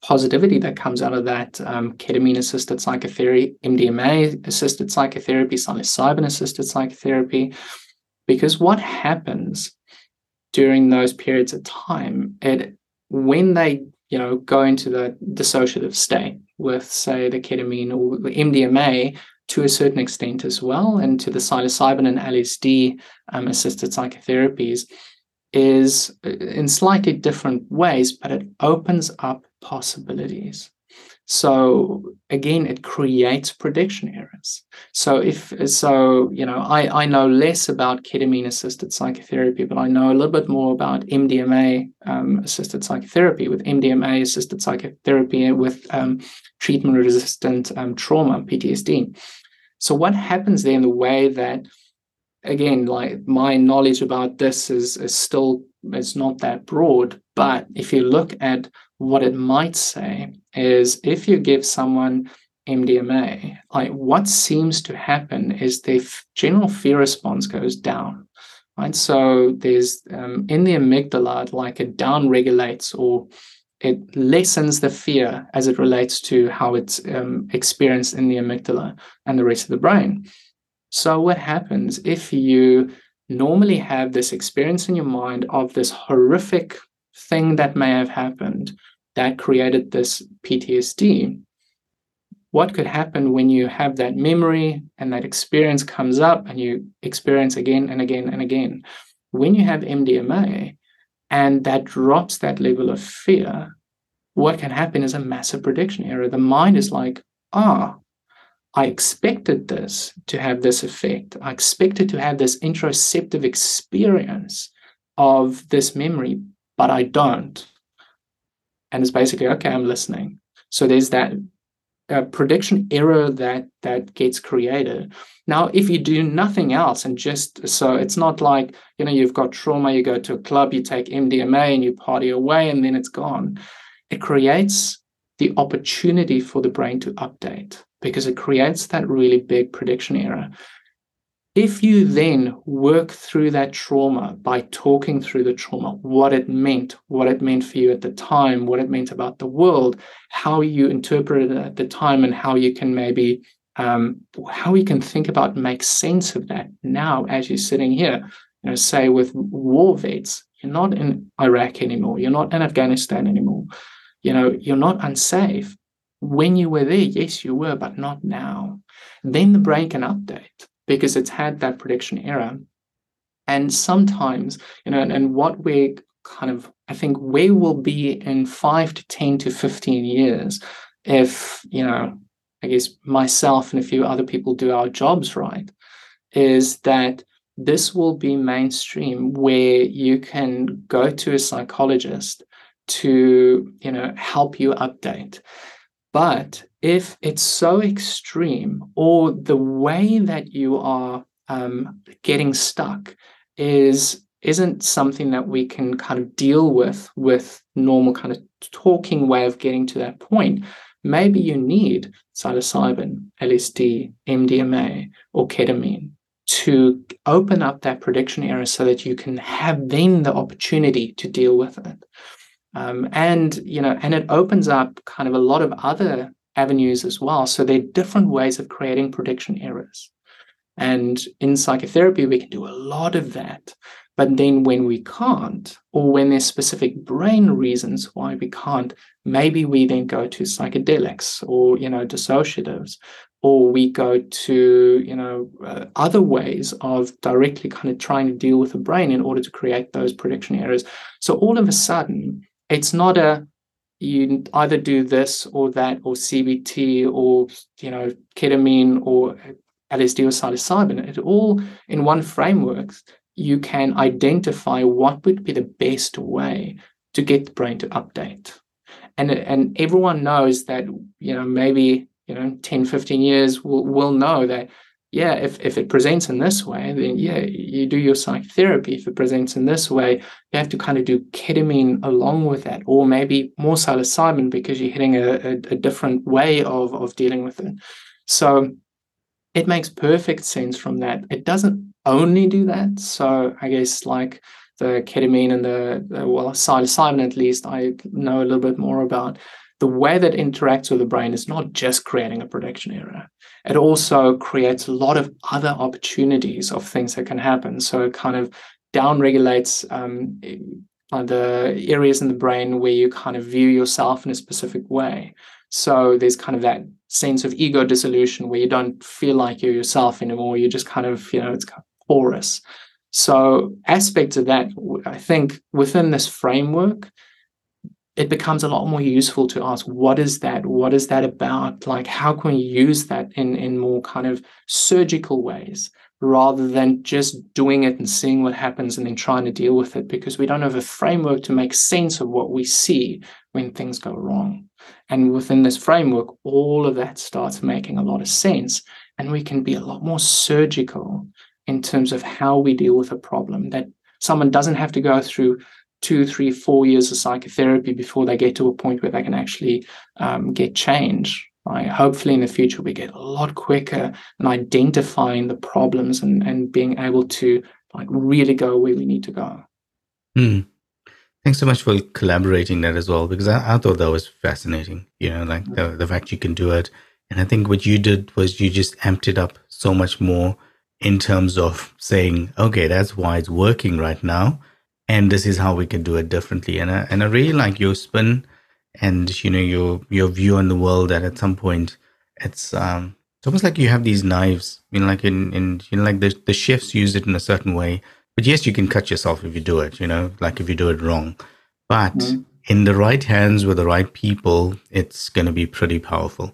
positivity that comes out of that um, ketamine assisted psychotherapy, MDMA assisted psychotherapy, psilocybin assisted psychotherapy. Because what happens during those periods of time, it when they you know go into the dissociative state with say the ketamine or the MDMA to a certain extent as well, and to the psilocybin and LSD um, assisted psychotherapies, is uh, in slightly different ways, but it opens up possibilities. So again, it creates prediction errors. So if so, you know, I, I know less about ketamine assisted psychotherapy, but I know a little bit more about MDMA um, assisted psychotherapy. With MDMA assisted psychotherapy with um, treatment resistant um, trauma, PTSD. So what happens there in the way that again, like my knowledge about this is, is still is not that broad. But if you look at what it might say, is if you give someone MDMA, like what seems to happen is their general fear response goes down. Right. So there's um, in the amygdala, like it down regulates or it lessens the fear as it relates to how it's um, experienced in the amygdala and the rest of the brain. So, what happens if you normally have this experience in your mind of this horrific thing that may have happened that created this PTSD? What could happen when you have that memory and that experience comes up and you experience again and again and again? When you have MDMA and that drops that level of fear, what can happen is a massive prediction error. The mind is like, ah, I expected this to have this effect. I expected to have this interoceptive experience of this memory, but I don't. And it's basically, okay, I'm listening. So there's that uh, prediction error that that gets created. Now, if you do nothing else and just so it's not like you know you've got trauma, you go to a club, you take MDMA and you party away, and then it's gone. It creates the opportunity for the brain to update because it creates that really big prediction error. If you then work through that trauma by talking through the trauma, what it meant, what it meant for you at the time, what it meant about the world, how you interpreted it at the time, and how you can maybe um, how you can think about make sense of that now as you're sitting here. You know, say with war vets, you're not in Iraq anymore, you're not in Afghanistan anymore. You know, you're not unsafe when you were there, yes, you were, but not now. Then the brain can update because it's had that prediction error. And sometimes, you know, and, and what we're kind of, I think, where we'll be in five to 10 to 15 years if, you know, I guess myself and a few other people do our jobs right, is that this will be mainstream where you can go to a psychologist to you know help you update but if it's so extreme, or the way that you are um, getting stuck is isn't something that we can kind of deal with with normal kind of talking way of getting to that point, maybe you need psilocybin, LSD, MDMA, or ketamine to open up that prediction error so that you can have then the opportunity to deal with it. Um, and you know, and it opens up kind of a lot of other avenues as well. So there are different ways of creating prediction errors. And in psychotherapy, we can do a lot of that. But then when we can't, or when there's specific brain reasons why we can't, maybe we then go to psychedelics or, you know, dissociatives, or we go to, you know, uh, other ways of directly kind of trying to deal with the brain in order to create those prediction errors. So all of a sudden, it's not a you either do this or that or CBT or you know ketamine or LSD or psilocybin. It all in one framework you can identify what would be the best way to get the brain to update. And, and everyone knows that, you know, maybe, you know, 10, 15 years will will know that, yeah, if, if it presents in this way, then yeah, you do your psychotherapy. If it presents in this way, you have to kind of do ketamine along with that, or maybe more psilocybin because you're hitting a, a, a different way of, of dealing with it. So it makes perfect sense from that. It doesn't only do that. So I guess like the ketamine and the, the well psilocybin at least I know a little bit more about the way that interacts with the brain is not just creating a prediction error. It also creates a lot of other opportunities of things that can happen. So it kind of downregulates um, the areas in the brain where you kind of view yourself in a specific way. So there's kind of that sense of ego dissolution where you don't feel like you're yourself anymore. You just kind of, you know, it's porous. So aspects of that, I think within this framework, it becomes a lot more useful to ask what is that? What is that about? Like how can we use that in in more kind of surgical ways rather than just doing it and seeing what happens and then trying to deal with it? Because we don't have a framework to make sense of what we see when things go wrong. And within this framework all of that starts making a lot of sense and we can be a lot more surgical in terms of how we deal with a problem that someone doesn't have to go through two, three, four years of psychotherapy before they get to a point where they can actually um, get change. Right? Hopefully, in the future, we get a lot quicker in identifying the problems and, and being able to like really go where we need to go. Mm. Thanks so much for collaborating that as well, because I, I thought that was fascinating. You know, like the, the fact you can do it. And I think what you did was you just amped it up so much more in terms of saying, okay, that's why it's working right now, and this is how we can do it differently. And I, and I really like your spin and you know your your view on the world. That at some point, it's um it's almost like you have these knives. You know, like in in you know like the the chefs use it in a certain way. But yes, you can cut yourself if you do it. You know, like if you do it wrong. But mm-hmm. in the right hands with the right people, it's going to be pretty powerful.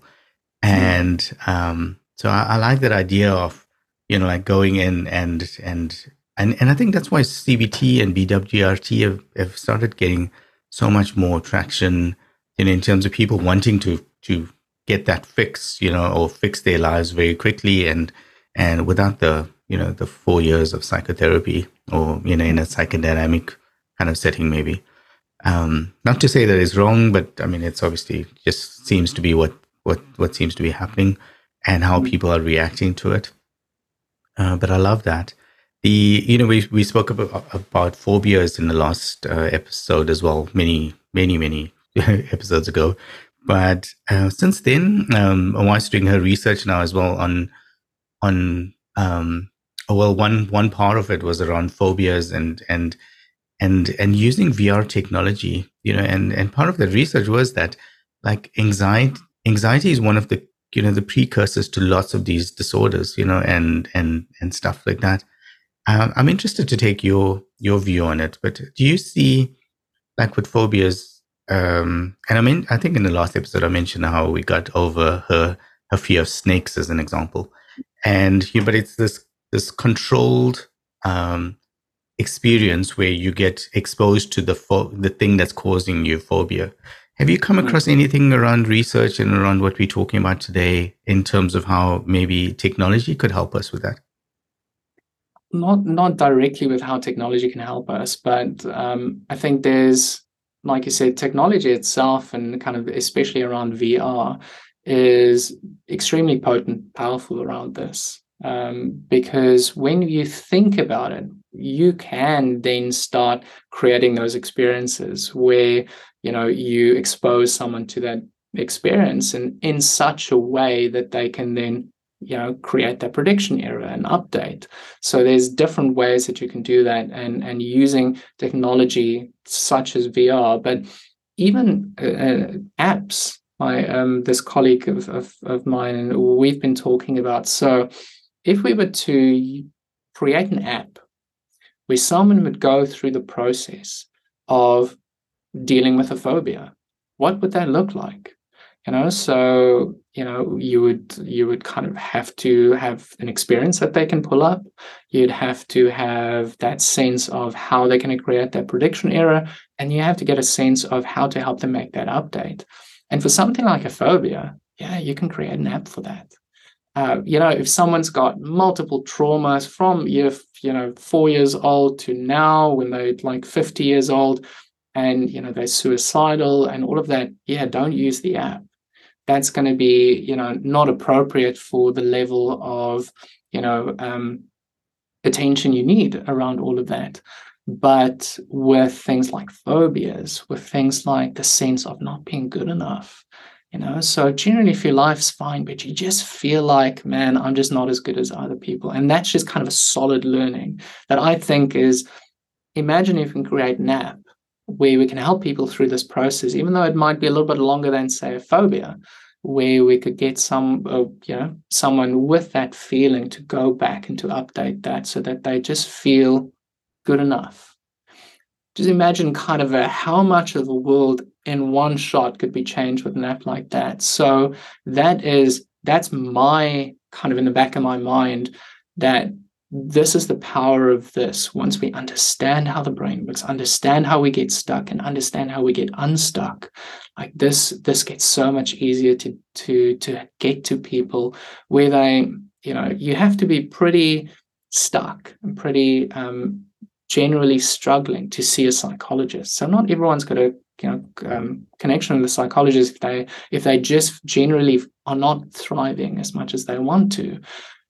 Mm-hmm. And um, so I, I like that idea of you know, like going in and and and and I think that's why CBT and BWRT have, have started getting so much more traction in in terms of people wanting to to get that fix, you know, or fix their lives very quickly and and without the you know the four years of psychotherapy or you know in a psychodynamic kind of setting maybe. Um, not to say that it's wrong, but I mean it's obviously just seems to be what what what seems to be happening and how people are reacting to it. Uh, but I love that. The you know we we spoke about, about phobias in the last uh, episode as well, many many many episodes ago. But uh, since then, um, wife's doing her research now as well on on um, oh, well one one part of it was around phobias and and and and using VR technology, you know, and and part of the research was that like anxiety anxiety is one of the you know the precursors to lots of these disorders you know and and and stuff like that um, i'm interested to take your your view on it but do you see like with phobias um and i mean i think in the last episode i mentioned how we got over her her fear of snakes as an example. And you, but it's this this controlled um experience where you get exposed to the fo- the thing that's causing you phobia. Have you come across anything around research and around what we're talking about today in terms of how maybe technology could help us with that? Not not directly with how technology can help us, but um, I think there's, like you said, technology itself and kind of especially around VR is extremely potent, powerful around this. um, because when you think about it, you can then start creating those experiences where you know you expose someone to that experience and in such a way that they can then you know create that prediction error and update. So there's different ways that you can do that and and using technology such as vr but even uh, uh, apps. My um this colleague of, of of mine and we've been talking about so if we were to create an app where someone would go through the process of dealing with a phobia what would that look like? You know so you know you would you would kind of have to have an experience that they can pull up. You'd have to have that sense of how they're going to create that prediction error and you have to get a sense of how to help them make that update. And for something like a phobia yeah you can create an app for that. Uh, you know if someone's got multiple traumas from year you know four years old to now when they're like 50 years old and you know they're suicidal and all of that yeah don't use the app that's going to be you know not appropriate for the level of you know um, attention you need around all of that. But with things like phobias with things like the sense of not being good enough you know so generally if your life's fine but you just feel like man i'm just not as good as other people and that's just kind of a solid learning that i think is imagine if you can create an app where we can help people through this process, even though it might be a little bit longer than, say, a phobia, where we could get some, uh, you know, someone with that feeling to go back and to update that so that they just feel good enough. Just imagine kind of a, how much of the world in one shot could be changed with an app like that. So that is that's my kind of in the back of my mind that this is the power of this. Once we understand how the brain works understand how we get stuck and understand how we get unstuck like this this gets so much easier to to to get to people where they you know you have to be pretty stuck and pretty um generally struggling to see a psychologist. So not everyone's got a you know um, connection with a psychologist if they if they just generally are not thriving as much as they want to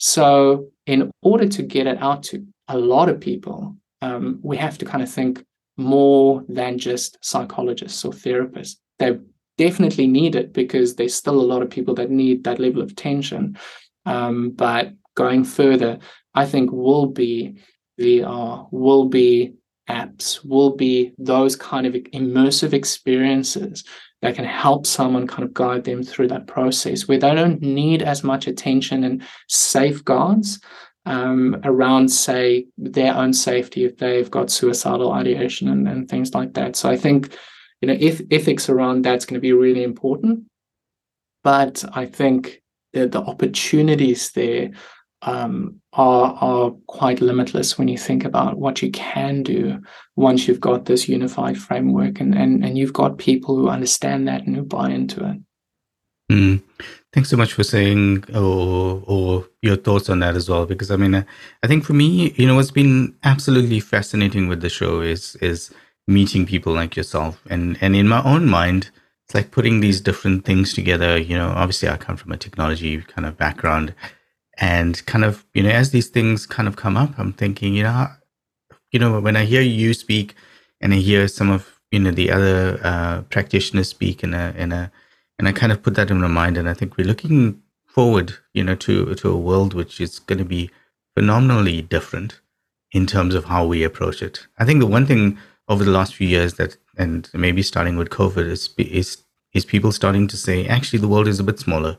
so, in order to get it out to a lot of people, um, we have to kind of think more than just psychologists or therapists. They definitely need it because there's still a lot of people that need that level of attention. Um, but going further, I think will be VR, will be apps, will be those kind of immersive experiences that can help someone kind of guide them through that process where they don't need as much attention and safeguards um, around, say, their own safety if they've got suicidal ideation and, and things like that. So I think, you know, if ethics around that's going to be really important. But I think the, the opportunities there um, are are quite limitless when you think about what you can do once you've got this unified framework and and, and you've got people who understand that and who buy into it. Mm. Thanks so much for saying or or your thoughts on that as well. Because I mean, I think for me, you know, what's been absolutely fascinating with the show is is meeting people like yourself, and and in my own mind, it's like putting these different things together. You know, obviously, I come from a technology kind of background and kind of you know as these things kind of come up i'm thinking you know you know when i hear you speak and i hear some of you know the other uh, practitioners speak in a in a and i kind of put that in my mind and i think we're looking forward you know to to a world which is going to be phenomenally different in terms of how we approach it. I think the one thing over the last few years that and maybe starting with covid is is is people starting to say actually the world is a bit smaller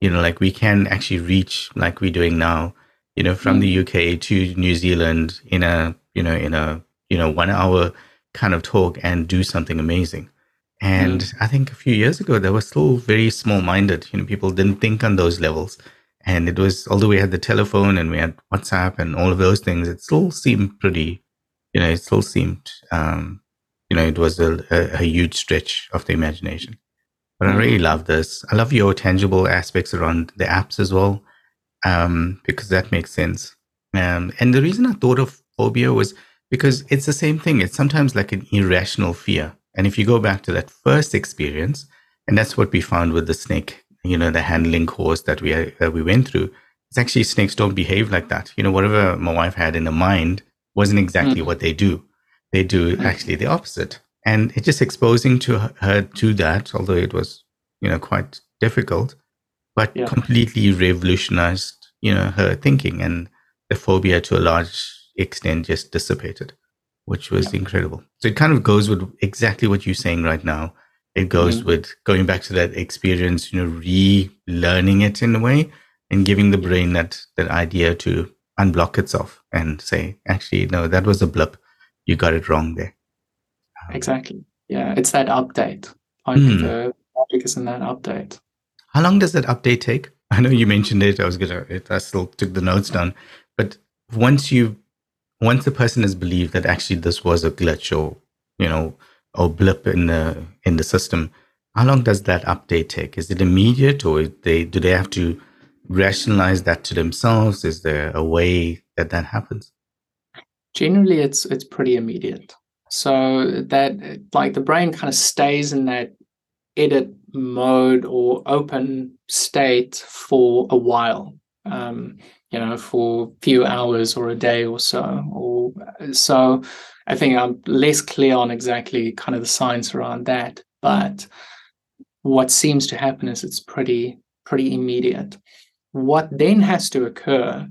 you know, like we can actually reach like we're doing now, you know, from mm. the UK to New Zealand in a, you know, in a, you know, one hour kind of talk and do something amazing. And mm. I think a few years ago, they were still very small minded. You know, people didn't think on those levels. And it was, although we had the telephone and we had WhatsApp and all of those things, it still seemed pretty, you know, it still seemed, um, you know, it was a, a, a huge stretch of the imagination. But I really love this. I love your tangible aspects around the apps as well, um, because that makes sense. Um, and the reason I thought of phobia was because it's the same thing. It's sometimes like an irrational fear. And if you go back to that first experience, and that's what we found with the snake, you know, the handling course that we uh, we went through. it's actually snakes don't behave like that. You know, whatever my wife had in her mind wasn't exactly mm. what they do. They do mm. actually the opposite. And it's just exposing to her to that, although it was, you know, quite difficult, but yeah. completely revolutionized, you know, her thinking and the phobia to a large extent just dissipated, which was yeah. incredible. So it kind of goes with exactly what you're saying right now. It goes mm-hmm. with going back to that experience, you know, relearning it in a way and giving the brain that that idea to unblock itself and say, actually, no, that was a blip. You got it wrong there. Exactly. Yeah, it's that update. Like mm. the logic is in that update. How long does that update take? I know you mentioned it. I was gonna. It, I still took the notes down. But once you, once the person has believed that actually this was a glitch or you know or blip in the in the system, how long does that update take? Is it immediate, or they do they have to rationalize that to themselves? Is there a way that that happens? Generally, it's it's pretty immediate. So that like the brain kind of stays in that edit mode or open state for a while. Um, you know, for a few hours or a day or so. Or so I think I'm less clear on exactly kind of the science around that. But what seems to happen is it's pretty pretty immediate. What then has to occur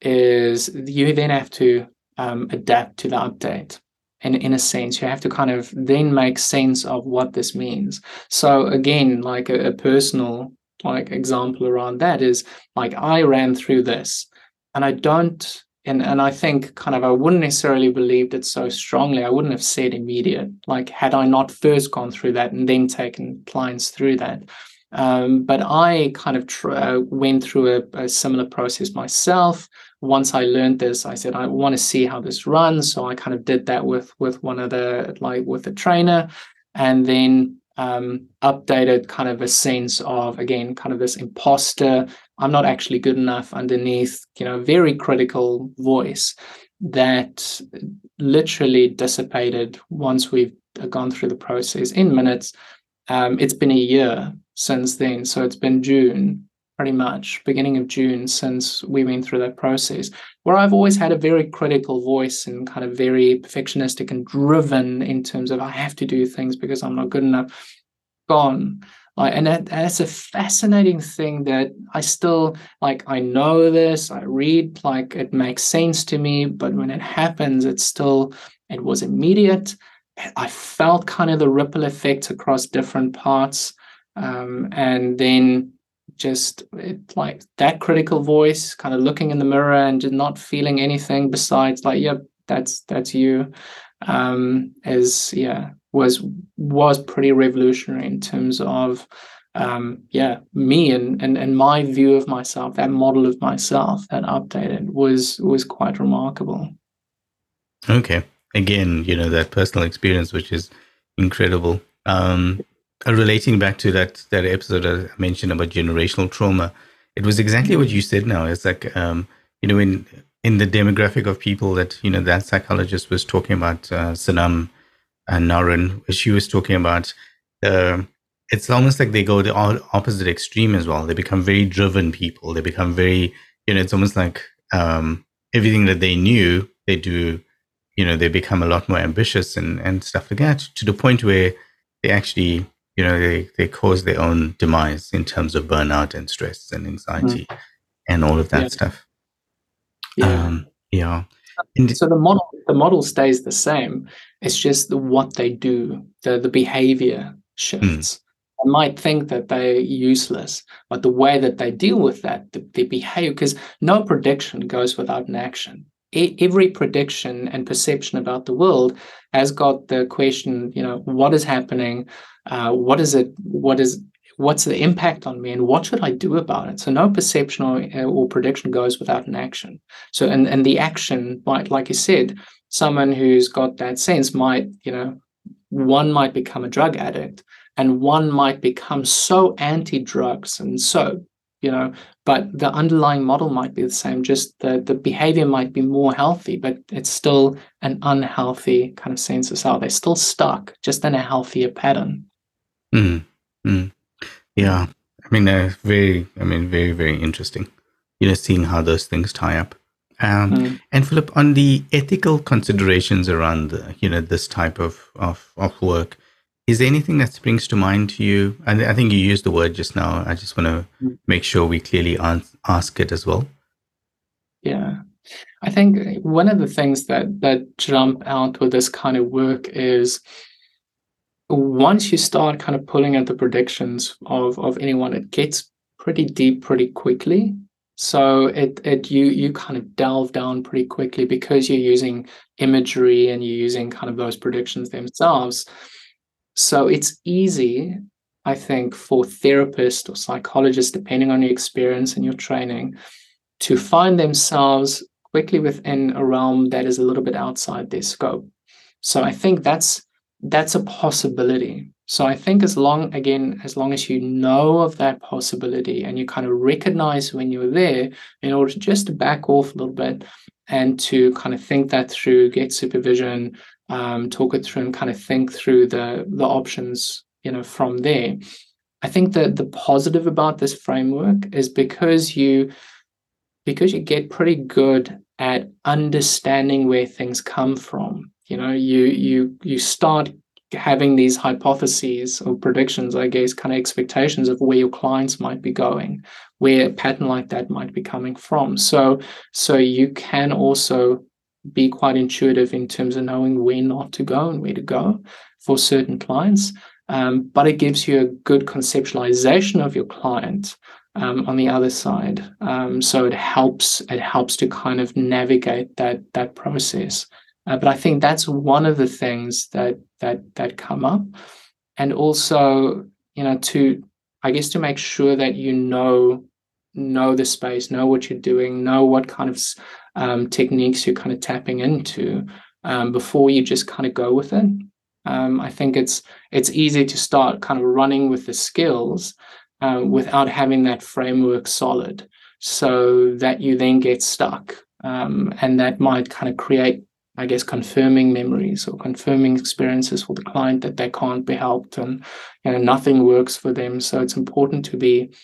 is you then have to um, adapt to the update in, in a sense you have to kind of then make sense of what this means so again like a, a personal like example around that is like i ran through this and i don't and and I think kind of I wouldn't necessarily believed it so strongly. I wouldn't have said immediate. Like had I not first gone through that and then taken clients through that. Um, but I kind of tr- uh, went through a, a, similar process myself once I learned this, I said I want to see how this runs. So I kind of did that with with one of the like with the trainer, and then um, updated kind of a sense of again kind of this imposter. I'm not actually good enough underneath, you know, very critical voice that literally dissipated once we've gone through the process in minutes. Um, it's been a year since then, so it's been June pretty much beginning of June since we went through that process, where I've always had a very critical voice and kind of very perfectionistic and driven in terms of I have to do things because I'm not good enough. Gone. Like, and that, that's a fascinating thing that I still like. I know this, I read, like it makes sense to me, but when it happens, it's still, it was immediate. I felt kind of the ripple effects across different parts. Um, and then just it, like that critical voice kind of looking in the mirror and just not feeling anything besides like yep that's that's you um is yeah was was pretty revolutionary in terms of um yeah me and and and my view of myself that model of myself that updated was was quite remarkable. Okay. Again you know that personal experience which is incredible. Um relating back to that that episode I mentioned about generational trauma, it was exactly what you said. Now it's like um, you know in in the demographic of people that you know that psychologist was talking about uh, Sanam and Naren, she was talking about. Uh, it's almost like they go the opposite extreme as well. They become very driven people. They become very, you know, it's almost like um, everything that they knew they do. You know, they become a lot more ambitious and and stuff like that to the point where they actually you know they, they cause their own demise in terms of burnout and stress and anxiety mm. and all of that yeah. stuff yeah um, yeah and so the model the model stays the same it's just the, what they do the the behavior shifts mm. I might think that they're useless, but the way that they deal with that, the, the behavior, because no prediction goes without an action. Every prediction and perception about the world has got the question, you know, what is happening? uh, what is it what is what's the impact on me and what should i do about it so no perception or, or prediction goes without an action so and, and the action might like you said someone who's got that sense might you know one might become a drug addict and one might become so anti-drugs and so you know but the underlying model might be the same just the the behavior might be more healthy but it's still an unhealthy kind of sense of self they're still stuck just in a healthier pattern Mm, mm. Yeah, I mean, uh, very, I mean, very, very interesting. you know, seeing how those things tie up. Um, mm. And Phillip, on the ethical considerations around the, you know this type of, of of work, is there anything that springs to mind to you? I, I think you used the word just now. I just want to mm. make sure we clearly ask it as well. Yeah, I think one of the things that that jump out with this kind of work is once you start kind of pulling at the predictions of of anyone, it gets pretty deep pretty quickly. So it it you you kind of delve down pretty quickly because you're using imagery and you're using kind of those predictions themselves. So it's easy, I think, for therapists or psychologists, depending on your experience and your training, to find themselves quickly within a realm that is a little bit outside their scope. So I think that's that's a possibility. So I think as long again, as long as you know of that possibility and you kind of recognize when you're there, in order to just to back off a little bit and to kind of think that through, get supervision, um, talk it through, and kind of think through the the options, you know, from there. I think that the positive about this framework is because you because you get pretty good at understanding where things come from you know you you you start having these hypotheses or predictions i guess kind of expectations of where your clients might be going where a pattern like that might be coming from so so you can also be quite intuitive in terms of knowing where not to go and where to go for certain clients. Um, but it gives you a good conceptualization of your client um, on the other side. Um, so it helps it helps to kind of navigate that that process. Uh, but I think that's one of the things that that that come up, and also you know to I guess to make sure that you know know the space, know what you're doing, know what kind of um, techniques you're kind of tapping into um, before you just kind of go with it. Um, I think it's it's easy to start kind of running with the skills uh, without having that framework solid, so that you then get stuck, um, and that might kind of create I guess, confirming memories or confirming experiences for the client that they can't be helped and you know nothing works for them. So it's important to be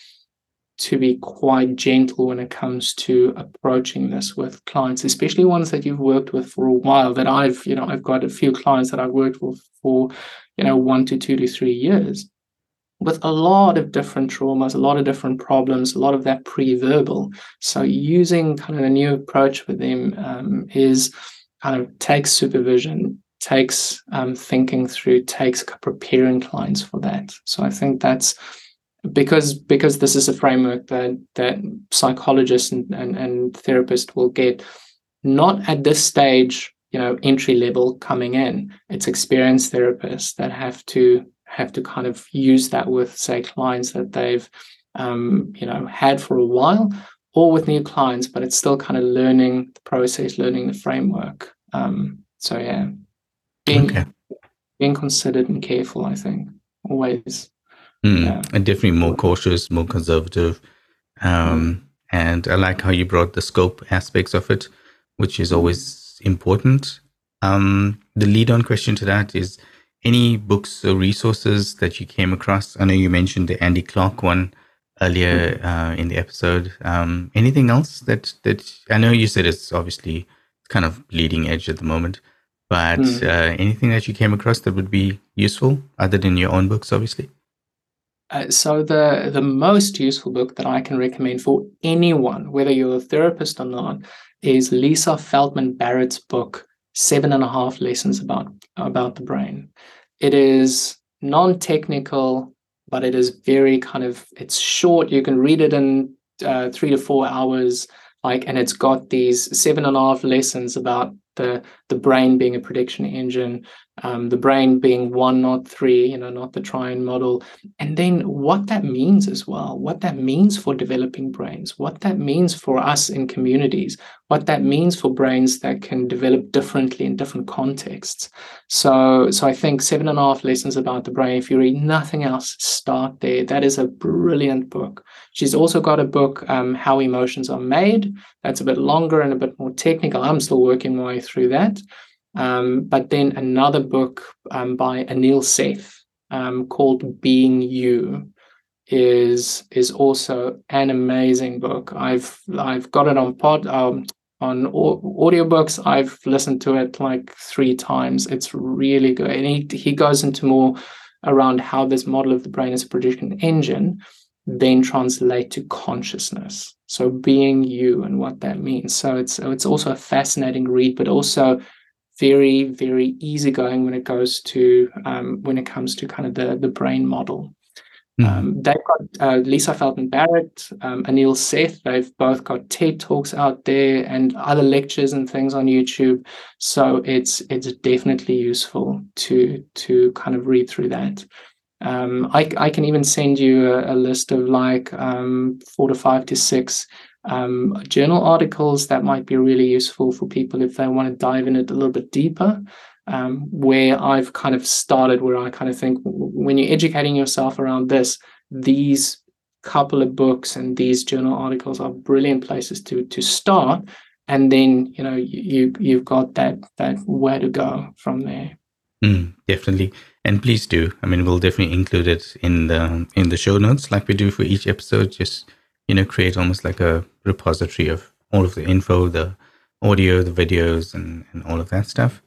to be quite gentle when it comes to approaching this with clients, especially ones that you've worked with for a while. That I've, you know, I've got a few clients that I've worked with for, you know, one to two to three years with a lot of different traumas, a lot of different problems, a lot of that pre-verbal. So using kind of a new approach with them um, is kind of takes supervision, takes um, thinking through, takes preparing clients for that. So I think that's because because this is a framework that that psychologists and, and, and therapists will get not at this stage you know entry level coming in it's experienced therapists that have to have to kind of use that with say clients that they've um, you know had for a while or with new clients, but it's still kind of learning the process, learning the framework. Um, so yeah, being okay. being considered and careful, I think, always. Mm, yeah. And definitely more cautious, more conservative. Um, and I like how you brought the scope aspects of it, which is always important. Um, the lead on question to that is any books or resources that you came across? I know you mentioned the Andy Clark one earlier uh, in the episode. Um, anything else that that I know you said it's obviously kind of leading edge at the moment, but mm. uh, anything that you came across that would be useful other than your own books, obviously. Uh, so the the most useful book that I can recommend for anyone, whether you're a therapist or not, is Lisa Feldman Barrett's book Seven and a Half Lessons about about the Brain. It is non-technical but it is very kind of it's short. You can read it in uh, three to four hours, like, and it's got these seven and a half lessons about the the brain being a prediction engine, um, the brain being one, not three, you know, not the triune model, and then what that means as well, what that means for developing brains, what that means for us in communities, what that means for brains that can develop differently in different contexts. So, so I think seven and a half lessons about the brain. If you read nothing else, start there. That is a brilliant book. She's also got a book, um, How Emotions Are Made. That's a bit longer and a bit more technical. I'm still working my way through that. Um, but then another book um, by Anil Seth um, called Being You is is also an amazing book. I've I've got it on pod um, on audiobooks. I've listened to it like three times. It's really good, and he he goes into more around how this model of the brain as a prediction engine then translate to consciousness. So being you and what that means. So it's it's also a fascinating read, but also very very easygoing when it goes to um, when it comes to kind of the the brain model. Mm. Um, they've got uh, Lisa Feldman Barrett, um, Anil Seth. They've both got TED talks out there and other lectures and things on YouTube. So it's it's definitely useful to to kind of read through that. Um, I, I can even send you a, a list of like um, four to five to six um, journal articles that might be really useful for people if they want to dive in it a little bit deeper. Um, where I've kind of started, where I kind of think when you're educating yourself around this, these couple of books and these journal articles are brilliant places to to start, and then you know you you've got that that where to go from there. Mm, definitely and please do i mean we'll definitely include it in the in the show notes like we do for each episode just you know create almost like a repository of all of the info the audio the videos and, and all of that stuff.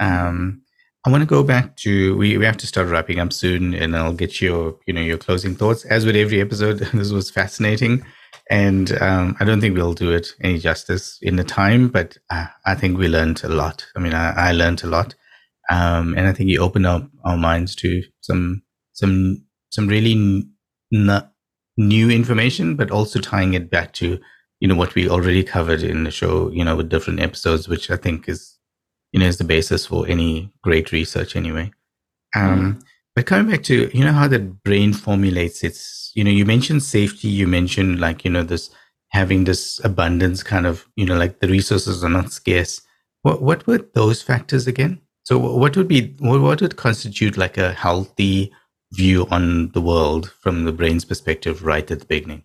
Um i want to go back to we, we have to start wrapping up soon and i'll get your you know your closing thoughts. As with every episode this was fascinating and um, i don't think we'll do it any justice in the time but uh, i think we learned a lot. I mean i, I learned a lot. Um, and I think you opened up our minds to some some some really n- new information, but also tying it back to you know what we already covered in the show, you know, with different episodes, which I think is you know is the basis for any great research anyway. Um, mm. But coming back to you know how the brain formulates its, you know, you mentioned safety, you mentioned like you know this having this abundance kind of, you know, like the resources are not scarce. What what were those factors again? So, what would be what would constitute like a healthy view on the world from the brain's perspective right at the beginning?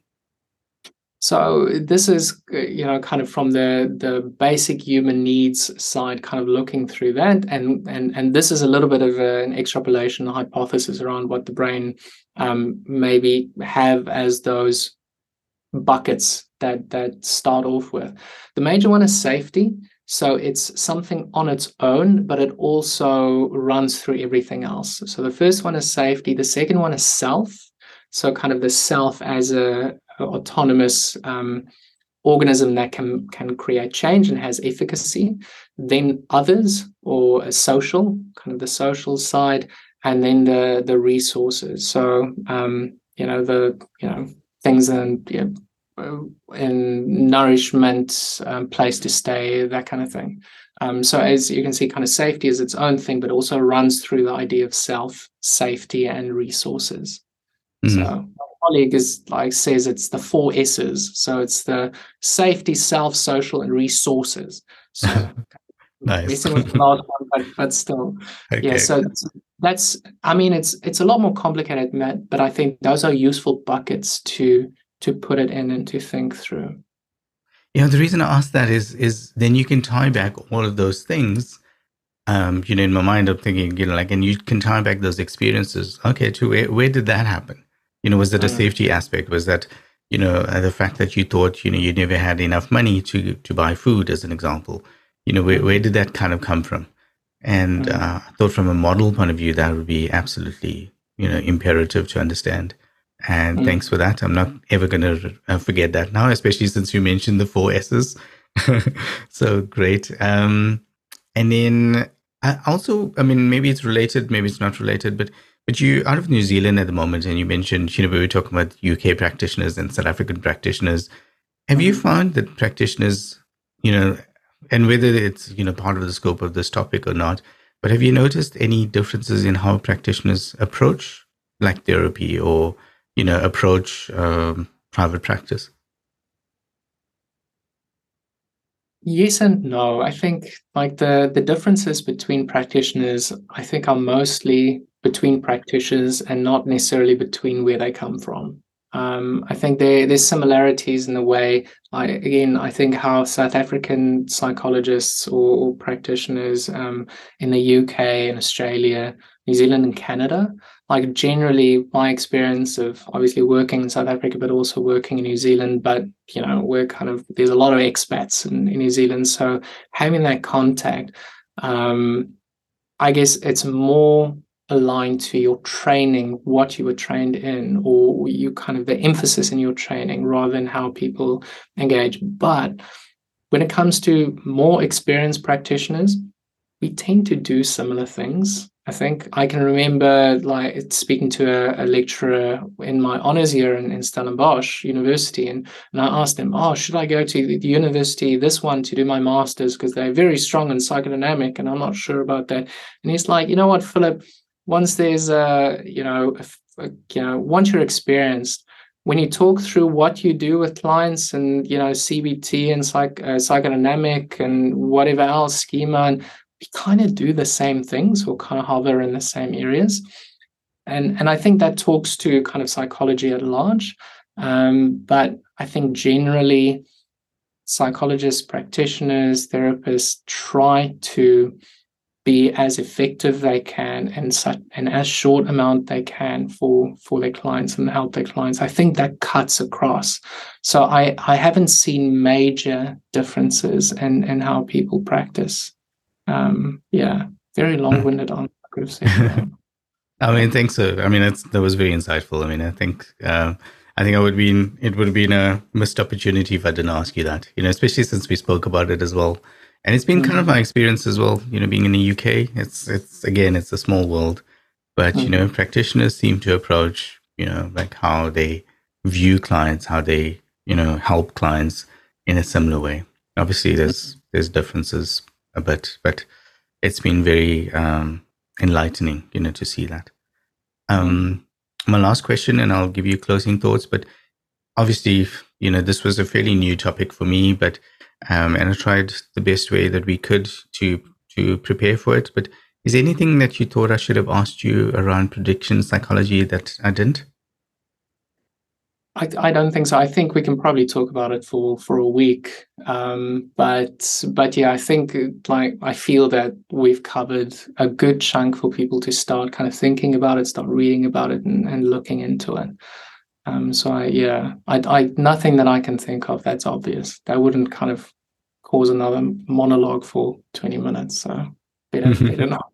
So this is you know kind of from the the basic human needs side, kind of looking through that, and and and this is a little bit of an extrapolation hypothesis around what the brain um, maybe have as those buckets that that start off with. The major one is safety. So it's something on its own, but it also runs through everything else. So the first one is safety. The second one is self. So kind of the self as a, a autonomous um, organism that can can create change and has efficacy. Then others or a social, kind of the social side, and then the the resources. So um, you know the you know things and you know, in nourishment, um, place to stay, that kind of thing. Um, so as you can see, kind of safety is its own thing, but also runs through the idea of self, safety, and resources. Mm-hmm. So my colleague is like says it's the four S's. So it's the safety, self, social, and resources. So nice. with the last one, but, but still, okay. yeah. So that's I mean it's it's a lot more complicated, Matt, but I think those are useful buckets to to put it in and to think through. Yeah, the reason I ask that is is then you can tie back all of those things. Um, you know, in my mind, I'm thinking, you know, like, and you can tie back those experiences. Okay, to where, where did that happen? You know, was it a mm. safety aspect? Was that, you know, uh, the fact that you thought, you know, you never had enough money to to buy food, as an example? You know, where where did that kind of come from? And mm. uh, I thought, from a model point of view, that would be absolutely, you know, imperative to understand. And mm. thanks for that. I'm not ever going to uh, forget that now, especially since you mentioned the four S's. so great. Um, and then uh, also, I mean, maybe it's related, maybe it's not related, but but you out of New Zealand at the moment, and you mentioned, you know, we were talking about UK practitioners and South African practitioners. Have you mm-hmm. found that practitioners, you know, and whether it's you know part of the scope of this topic or not, but have you noticed any differences in how practitioners approach like therapy or you know approach um, private practice? Yes and no. I think like the the differences between practitioners, I think, are mostly between practitioners and not necessarily between where they come from. Um, I think there there's similarities in the way. I again, I think how South African psychologists or, or practitioners um, in the UK and Australia, New Zealand and Canada, like generally my experience of obviously working in South Africa, but also working in New Zealand. But you know, we're kind of there's a lot of expats in, in New Zealand, so having that contact, um, I guess it's more aligned to your training, what you were trained in, or you kind of the emphasis in your training rather than how people engage. But when it comes to more experienced practitioners, we tend to do similar things. I think I can remember like speaking to a, a lecturer in my honors year in, in Stellenbosch University, and, and I asked him, "Oh, should I go to the, the university this one to do my masters because they're very strong in psychodynamic, and I'm not sure about that." And he's like, "You know what, Phillip? once there's a you know a, you know once you're experienced when you talk through what you do with clients and you know cbt and psych, uh, psychodynamic and whatever else schema and we kind of do the same things or kind of hover in the same areas. And and i think that talks to kind of psychology at large. Um, but i think generally psychologists practitioners therapists try to be as effective they can and such and as short amount they can for for their clients and help their clients. I think that cuts across. So i i haven't seen major differences in in how people practice um yeah very long-winded on i could have said i mean thanks so i mean it's that was very insightful. I mean i think uh, I think I would be it would have been a missed opportunity if I didn't ask you that, you know, especially since we spoke about it as well. And it's been kind of my experience as well you know being in the uk it's it's again it's a small world but you know mm-hmm. practitioners seem to approach you know like how they view clients how they you know help clients in a similar way. Obviously there's mm-hmm. there's differences a bit but it's been very um enlightening you know to see that um my last question and i'll give you closing thoughts but obviously you know this was a fairly new topic for me but um, and I tried the best way that we could to to prepare for it. But is there anything that you thought I should have asked you around prediction psychology that I didn't? I, I don't think so. I think we can probably talk about it for for a week. Um, but but yeah, I think like I feel that we've covered a good chunk for people to start kind of thinking about it, start reading about it, and, and looking into it. Um, so I, yeah, I, I, nothing that I can think of that's obvious. That wouldn't kind of cause another monologue for 20 minutes. So better, better not.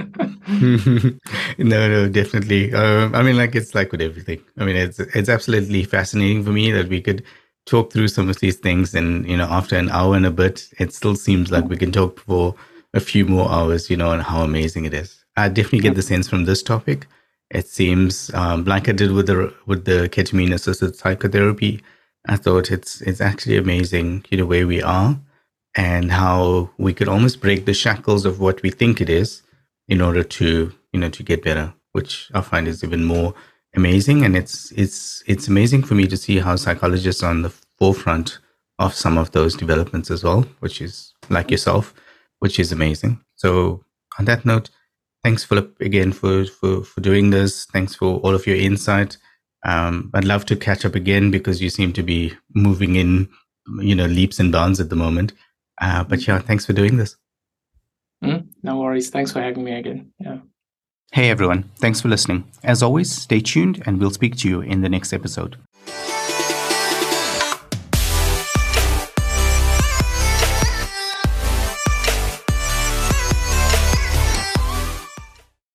no, no, definitely. Uh, I mean, like it's like with everything. I mean, it's it's absolutely fascinating for me that we could talk through some of these things, and you know, after an hour and a bit, it still seems like we can talk for a few more hours. You know, and how amazing it is. I definitely get the sense from this topic it seems um, like I did with the with the ketamine assisted psychotherapy. I thought it's it's actually amazing, you know, where we are and how we could almost break the shackles of what we think it is in order to you know to get better, which I find is even more amazing. And it's it's it's amazing for me to see how psychologists are on the forefront of some of those developments as well, which is like yourself, which is amazing. So on that note, thanks, Phillip, again for, for, for doing this. Thanks for all of your insight. Um, I'd love to catch up again because you seem to be moving in, you know, leaps and bounds at the moment. Uh, but yeah, thanks for doing this. No worries. Thanks for having me again. Yeah. Hey everyone. Thanks for listening. As always, stay tuned and we'll speak to you in the next episode.